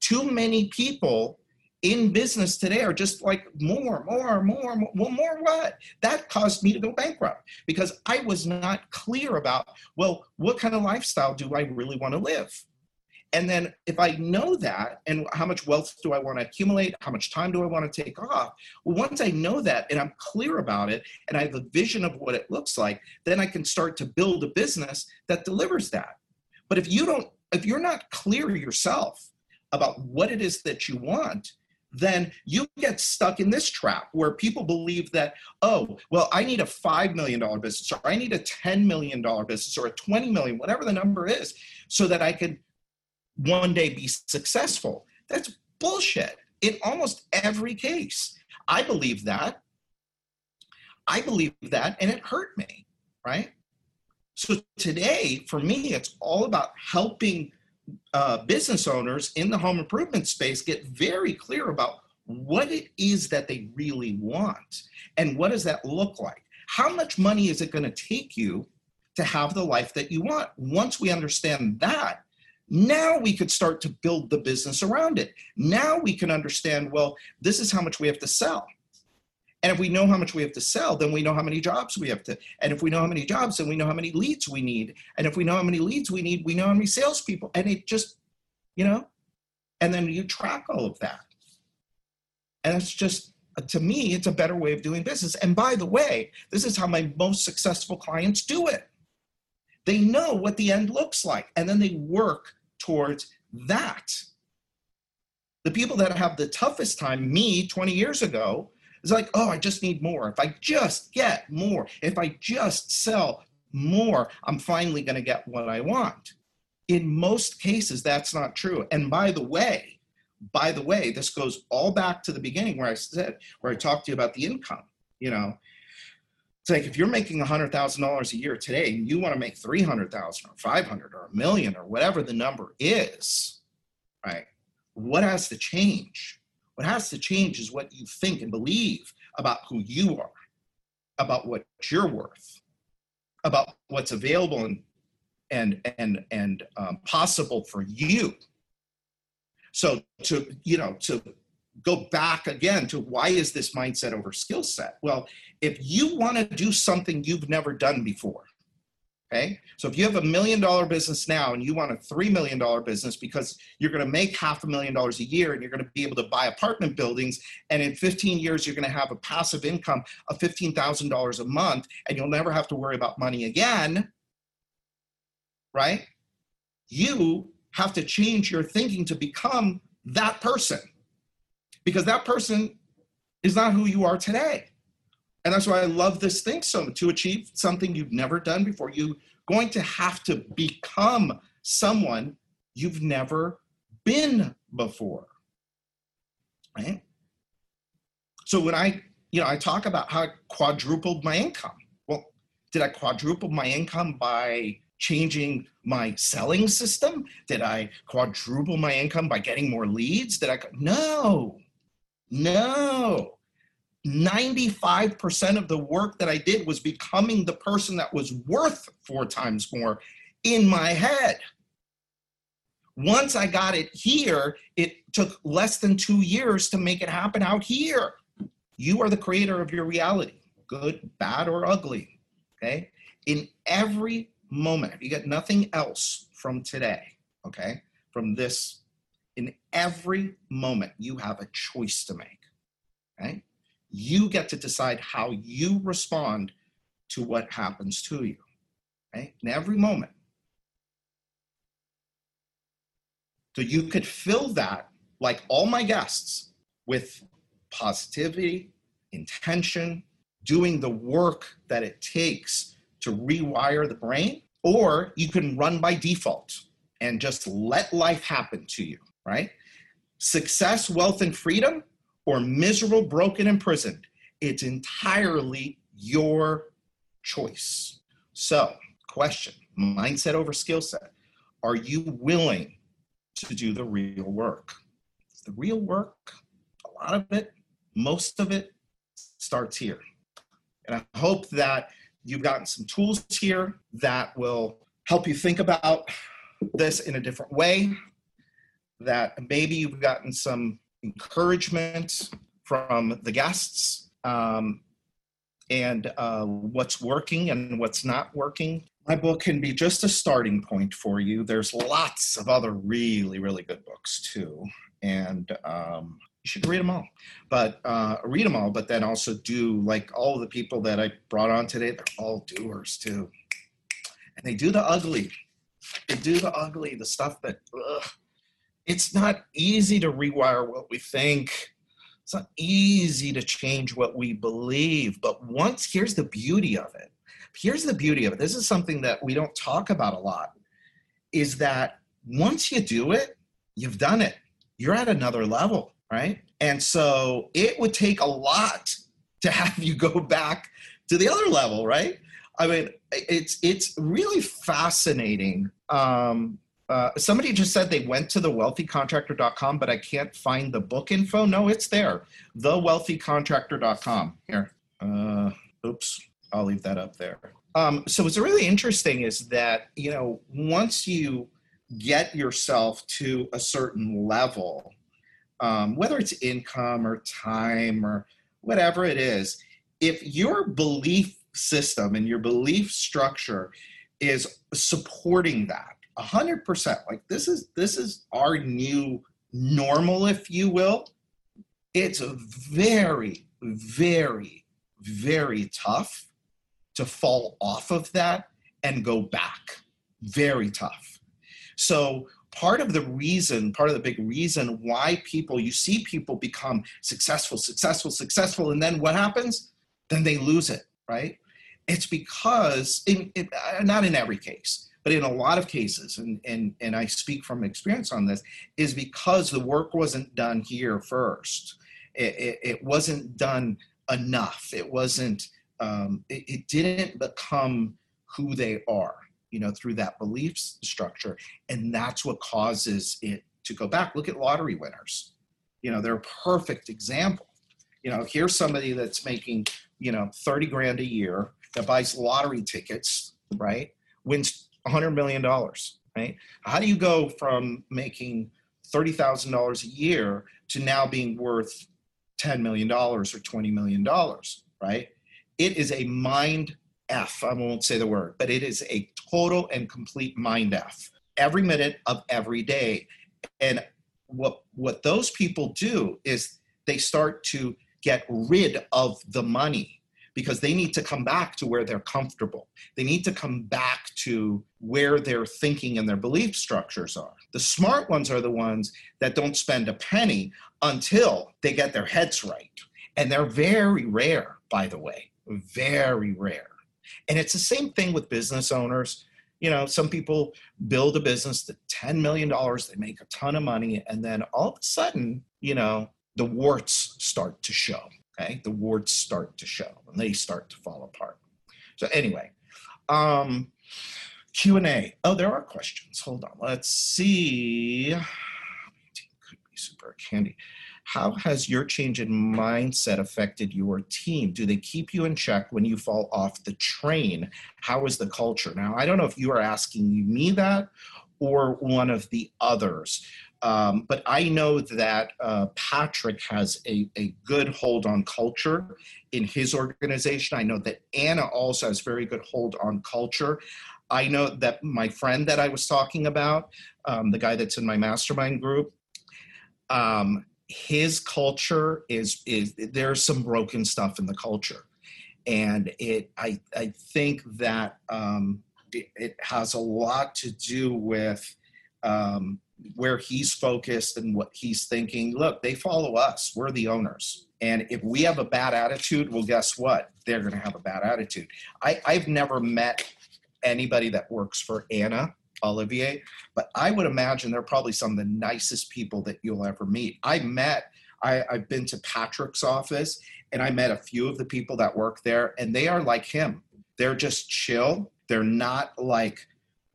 Too many people in business today are just like more, more, more, more, well, more what? That caused me to go bankrupt because I was not clear about, well, what kind of lifestyle do I really want to live? And then if I know that and how much wealth do I want to accumulate, how much time do I want to take off? Well, once I know that and I'm clear about it and I have a vision of what it looks like, then I can start to build a business that delivers that. But if you don't, if you're not clear yourself about what it is that you want, then you get stuck in this trap where people believe that, oh, well, I need a $5 million business or I need a $10 million business or a 20 million, whatever the number is, so that I can one day be successful. That's bullshit in almost every case. I believe that. I believe that, and it hurt me, right? So today, for me, it's all about helping uh, business owners in the home improvement space get very clear about what it is that they really want and what does that look like how much money is it going to take you to have the life that you want once we understand that now we could start to build the business around it now we can understand well this is how much we have to sell and if we know how much we have to sell, then we know how many jobs we have to. And if we know how many jobs, then we know how many leads we need. And if we know how many leads we need, we know how many salespeople. And it just, you know, and then you track all of that. And it's just, to me, it's a better way of doing business. And by the way, this is how my most successful clients do it. They know what the end looks like, and then they work towards that. The people that have the toughest time, me 20 years ago, is like, oh, I just need more. If I just get more, if I just sell more, I'm finally going to get what I want. In most cases, that's not true. And by the way, by the way, this goes all back to the beginning where I said, where I talked to you about the income. You know, it's like if you're making $100,000 a year today and you want to make 300,000 or 500 or a million or whatever the number is, right? What has to change? What has to change is what you think and believe about who you are, about what you're worth, about what's available and and and and um, possible for you. So to you know to go back again to why is this mindset over skill set? Well, if you want to do something you've never done before, Okay. So if you have a million dollar business now and you want a $3 million business because you're going to make half a million dollars a year and you're going to be able to buy apartment buildings, and in 15 years, you're going to have a passive income of $15,000 a month and you'll never have to worry about money again, right? You have to change your thinking to become that person because that person is not who you are today. And that's why I love this thing so much. to achieve something you've never done before. You're going to have to become someone you've never been before. Right? So when I, you know, I talk about how I quadrupled my income. Well, did I quadruple my income by changing my selling system? Did I quadruple my income by getting more leads? Did I? No, no. 95% of the work that I did was becoming the person that was worth four times more in my head. Once I got it here, it took less than two years to make it happen out here. You are the creator of your reality, good, bad, or ugly. Okay. In every moment, if you get nothing else from today, okay, from this, in every moment, you have a choice to make. Okay. You get to decide how you respond to what happens to you. Okay. In every moment. So you could fill that, like all my guests, with positivity, intention, doing the work that it takes to rewire the brain, or you can run by default and just let life happen to you, right? Success, wealth, and freedom, or miserable, broken, imprisoned. It's entirely your choice. So, question mindset over skill set. Are you willing to do the real work? The real work, a lot of it, most of it starts here. And I hope that you've gotten some tools here that will help you think about this in a different way, that maybe you've gotten some encouragement from the guests um, and uh, what's working and what's not working. My book can be just a starting point for you. There's lots of other really, really good books too. And um, you should read them all. But uh, read them all, but then also do like all the people that I brought on today, they're all doers too. And they do the ugly. They do the ugly, the stuff that, ugh. It's not easy to rewire what we think. It's not easy to change what we believe. But once, here's the beauty of it. Here's the beauty of it. This is something that we don't talk about a lot is that once you do it, you've done it. You're at another level right? And so it would take a lot to have you go back to the other level, right? I mean, it's it's really fascinating. Um, uh, somebody just said they went to the wealthycontractor.com, but I can't find the book info. No, it's there. Thewealthycontractor.com. Here. Uh, oops, I'll leave that up there. Um, so what's really interesting is that you know once you get yourself to a certain level, um, whether it's income or time or whatever it is, if your belief system and your belief structure is supporting that 100% like this is this is our new normal if you will. It's very very very tough to fall off of that and go back. Very tough. So part of the reason, part of the big reason why people, you see people become successful, successful, successful, and then what happens? Then they lose it, right? It's because, in, in, uh, not in every case, but in a lot of cases, and, and, and I speak from experience on this, is because the work wasn't done here first. It, it, it wasn't done enough. It wasn't, um, it, it didn't become who they are you know, through that belief structure. And that's what causes it to go back. Look at lottery winners. You know, they're a perfect example. You know, here's somebody that's making, you know, 30 grand a year that buys lottery tickets, right? Wins $100 million, right? How do you go from making $30,000 a year to now being worth $10 million or $20 million, right? It is a mind F. I won't say the word, but it is a total and complete mind F every minute of every day. And what what those people do is they start to get rid of the money because they need to come back to where they're comfortable. They need to come back to where their thinking and their belief structures are. The smart ones are the ones that don't spend a penny until they get their heads right. And they're very rare, by the way, very rare. And it's the same thing with business owners. You know, some people build a business to $10 million, they make a ton of money, and then all of a sudden, you know, the warts start to show. Okay. The warts start to show and they start to fall apart. So, anyway, um, Q&A. Oh, there are questions. Hold on. Let's see. Could be super candy. How has your change in mindset affected your team? Do they keep you in check when you fall off the train? How is the culture? Now, I don't know if you are asking me that or one of the others. Um, but I know that uh, Patrick has a, a good hold on culture in his organization. I know that Anna also has very good hold on culture. I know that my friend that I was talking about, um, the guy that's in my mastermind group, um, his culture is is there's some broken stuff in the culture, and it I I think that um, it, it has a lot to do with um, where he's focused and what he's thinking. Look, they follow us. We're the owners. And if we have a bad attitude, well, guess what? They're going to have a bad attitude. I, I've never met anybody that works for Anna Olivier, but I would imagine they're probably some of the nicest people that you'll ever meet. I met, I, I've been to Patrick's office and I met a few of the people that work there, and they are like him. They're just chill. They're not like,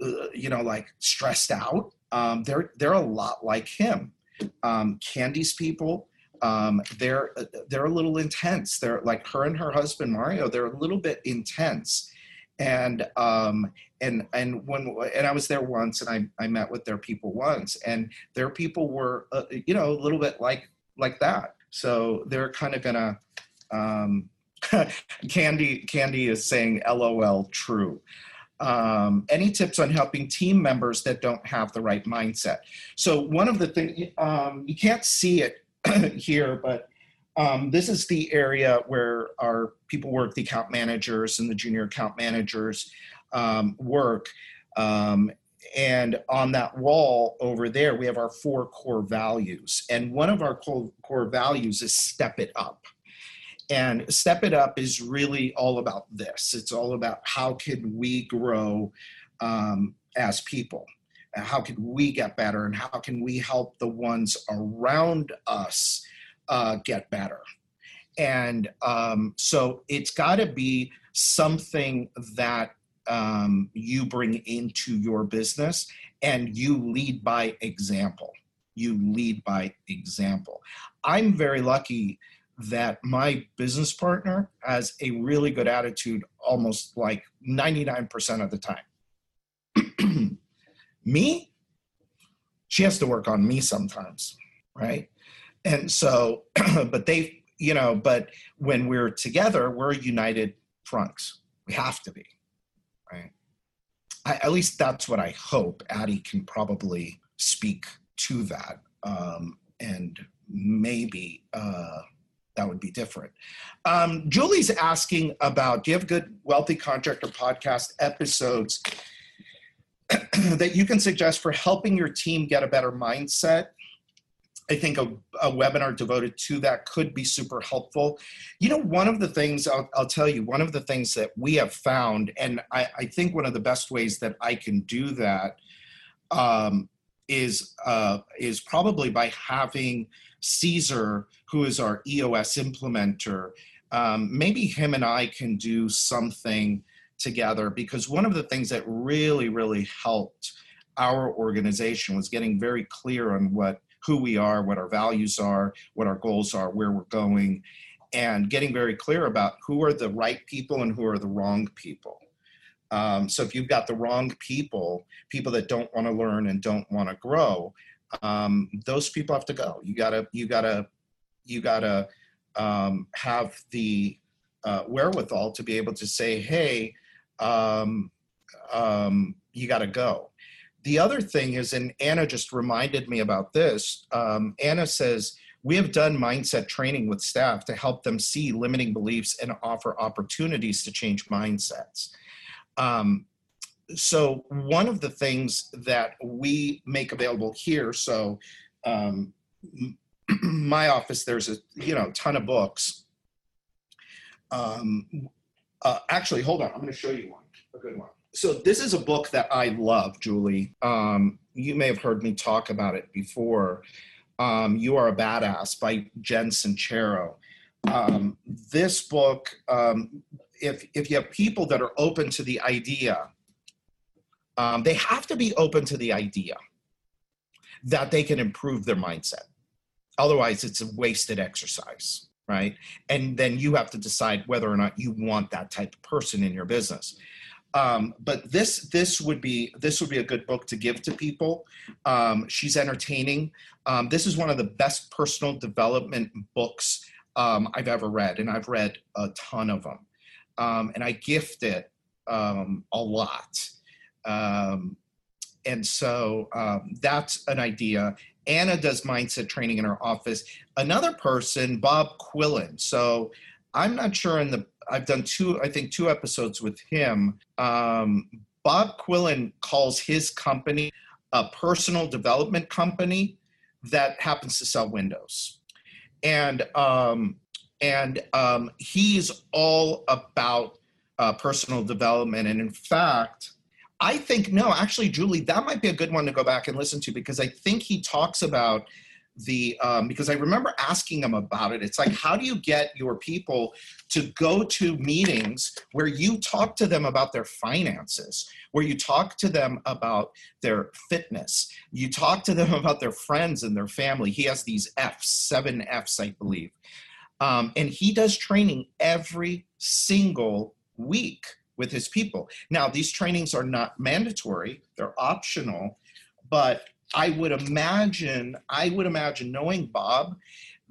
uh, you know, like stressed out. Um, they're they're a lot like him. Um, Candy's people, um, they're they're a little intense. They're like her and her husband Mario. They're a little bit intense, and um, and and when and I was there once, and I I met with their people once, and their people were uh, you know a little bit like like that. So they're kind of gonna. Um, Candy Candy is saying LOL true. Um, any tips on helping team members that don't have the right mindset? So one of the things um, you can't see it here, but um, this is the area where our people work, the account managers and the junior account managers um, work. Um, and on that wall over there, we have our four core values. And one of our core, core values is step it up. And step it up is really all about this. It's all about how can we grow um, as people? How can we get better? And how can we help the ones around us uh, get better? And um, so it's got to be something that um, you bring into your business and you lead by example. You lead by example. I'm very lucky that my business partner has a really good attitude almost like 99% of the time me, she has to work on me sometimes, right? And so, but they, you know, but when we're together, we're united fronts. We have to be, right? I, at least that's what I hope. Addie can probably speak to that, um, and maybe uh, that would be different. Um, Julie's asking about: Do you have good wealthy contractor podcast episodes? that you can suggest for helping your team get a better mindset. I think a, a, webinar devoted to that could be super helpful. You know, one of the things I'll, I'll tell you, one of the things that we have found, and I, I think one of the best ways that I can do that um, is uh, is probably by having Caesar, who is our EOS implementer. Um, maybe him and I can do something together because one of the things that really, really helped our organization was getting very clear on what who we are, what our values are, what our goals are, where we're going, and getting very clear about who are the right people and who are the wrong people. Um, so if you've got the wrong people, people that don't want to learn and don't want to grow, um, those people have to go. You gotta, you gotta, you gotta um, have the uh, wherewithal to be able to say, hey, um, um, you got to go. The other thing is, and Anna just reminded me about this. Um, Anna says, we have done mindset training with staff to help them see limiting beliefs and offer opportunities to change mindsets. Um, so one of the things that we make available here, so um, my office, there's a you know ton of books. Um, uh, actually, hold on. I'm going to show you one, a good one. So this is a book that I love, Julie. Um, you may have heard me talk about it before. Um, you Are a Badass by Jen Sincero. Um, this book, um, if, if you have people that are open to the idea, um, they have to be open to the idea that they can improve their mindset. Otherwise, it's a wasted exercise right? And then you have to decide whether or not you want that type of person in your business. Um, but this this would be this would be a good book to give to people. Um, she's entertaining. Um, this is one of the best personal development books um, I've ever read, and I've read a ton of them. Um, and I gift it um, a lot. And so that's an idea. Anna does mindset training in her office. Another person, Bob Quillen. So I'm not sure in the, I've done two, I think two episodes with him. Um, Bob Quillen calls his company a personal development company that happens to sell windows. And, um, and um, he's all about uh, personal development. And in fact, I think, no, actually, Julie, that might be a good one to go back and listen to because I think he talks about the, um, because I remember asking him about it. It's like, how do you get your people to go to meetings where you talk to them about their finances, where you talk to them about their fitness, you talk to them about their friends and their family? He has these F's, seven F's, I believe. Um, and he does training every single week with his people. Now, these trainings are not mandatory, they're optional, but I would imagine, I would imagine knowing Bob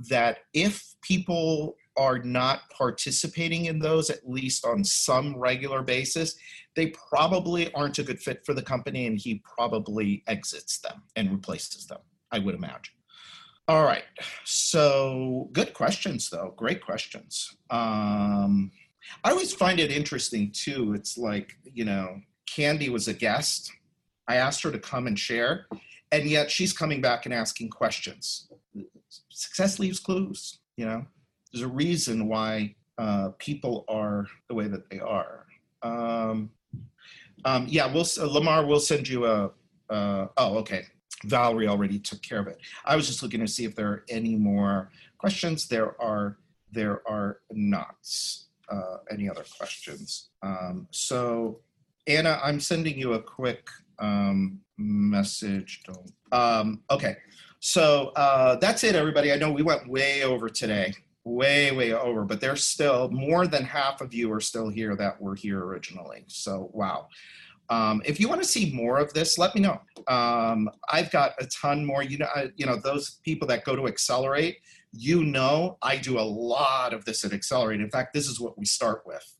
that if people are not participating in those at least on some regular basis, they probably aren't a good fit for the company and he probably exits them and replaces them, I would imagine. All right. So good questions though. Great questions. Um, I always find it interesting too. It's like, you know, Candy was a guest. I asked her to come and share, and yet she's coming back and asking questions. Success leaves clues, you know. There's a reason why uh, people are the way that they are. Um, um, yeah, we'll Lamar. We'll send you a. Uh, oh, okay. Valerie already took care of it. I was just looking to see if there are any more questions. There are. There are not uh, any other questions. Um, so, Anna, I'm sending you a quick um, message. Don't. Um, okay, so uh, that's it, everybody. I know we went way over today, way, way over, but there's still more than half of you are still here that were here originally. So, wow. Um, if you want to see more of this, let me know. Um, I've got a ton more. You know, I, you know those people that go to Accelerate you know I do a lot of this at Accelerate. In fact, this is what we start with.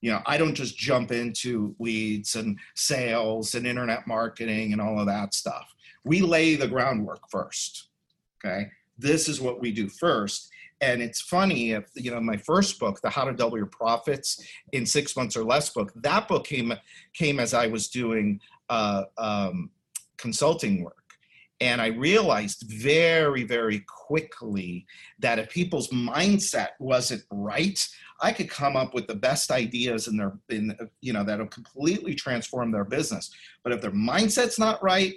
You know, I don't just jump into leads and sales and internet marketing and all of that stuff. We lay the groundwork first. Okay. This is what we do first. And it's funny if you know my first book, the How to Double Your Profits in Six Months or Less book. That book came came as I was doing uh, um, consulting work, and I realized very, very quickly that if people's mindset wasn't right, I could come up with the best ideas in their, in, you know, that'll completely transform their business. But if their mindset's not right,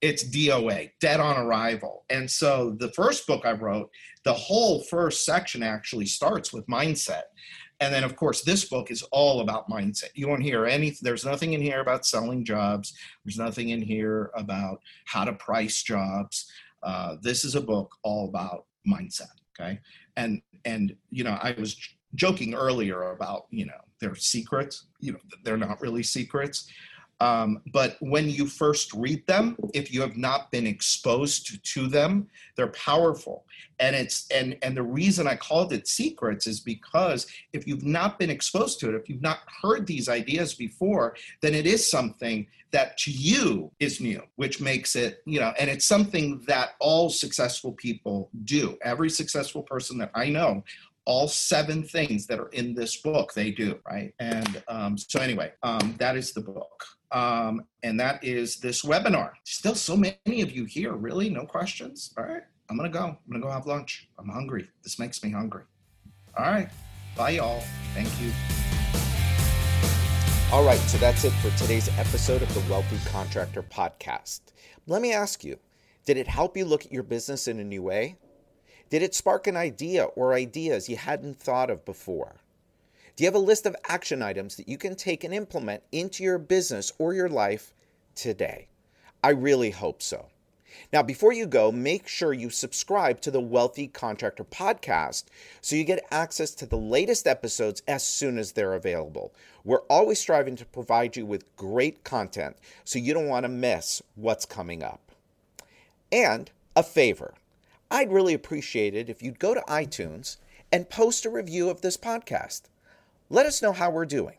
it's DOA, dead on arrival. And so the first book I wrote, the whole first section actually starts with mindset. And then, of course, this book is all about mindset. You won't hear anything, there's nothing in here about selling jobs, there's nothing in here about how to price jobs. Uh, this is a book all about mindset. Okay. And, and, you know, I was joking earlier about, you know, their secrets, you know, they're not really secrets. Um, but when you first read them, if you have not been exposed to, them, they're powerful. And it's and and the reason I called it secrets is because if you've not been exposed to it, if you've not heard these ideas before, then it is something that to you is new, which makes it, you know, and it's something that all successful people do. Every successful person that I know all seven things that are in this book they do right and um, so anyway um, that is the book um, and that is this webinar. Still so many of you here, really? No questions? All right, I'm gonna go. I'm gonna go have lunch. I'm hungry. This makes me hungry. All right, bye y'all. Thank you. All right, so that's it for today's episode of the Wealthy Contractor Podcast. Let me ask you did it help you look at your business in a new way? Did it spark an idea or ideas you hadn't thought of before? Do you have a list of action items that you can take and implement into your business or your life today? I really hope so. Now, before you go, make sure you subscribe to the Wealthy Contractor podcast so you get access to the latest episodes as soon as they're available. We're always striving to provide you with great content so you don't want to miss what's coming up. And a favor I'd really appreciate it if you'd go to iTunes and post a review of this podcast. Let us know how we're doing.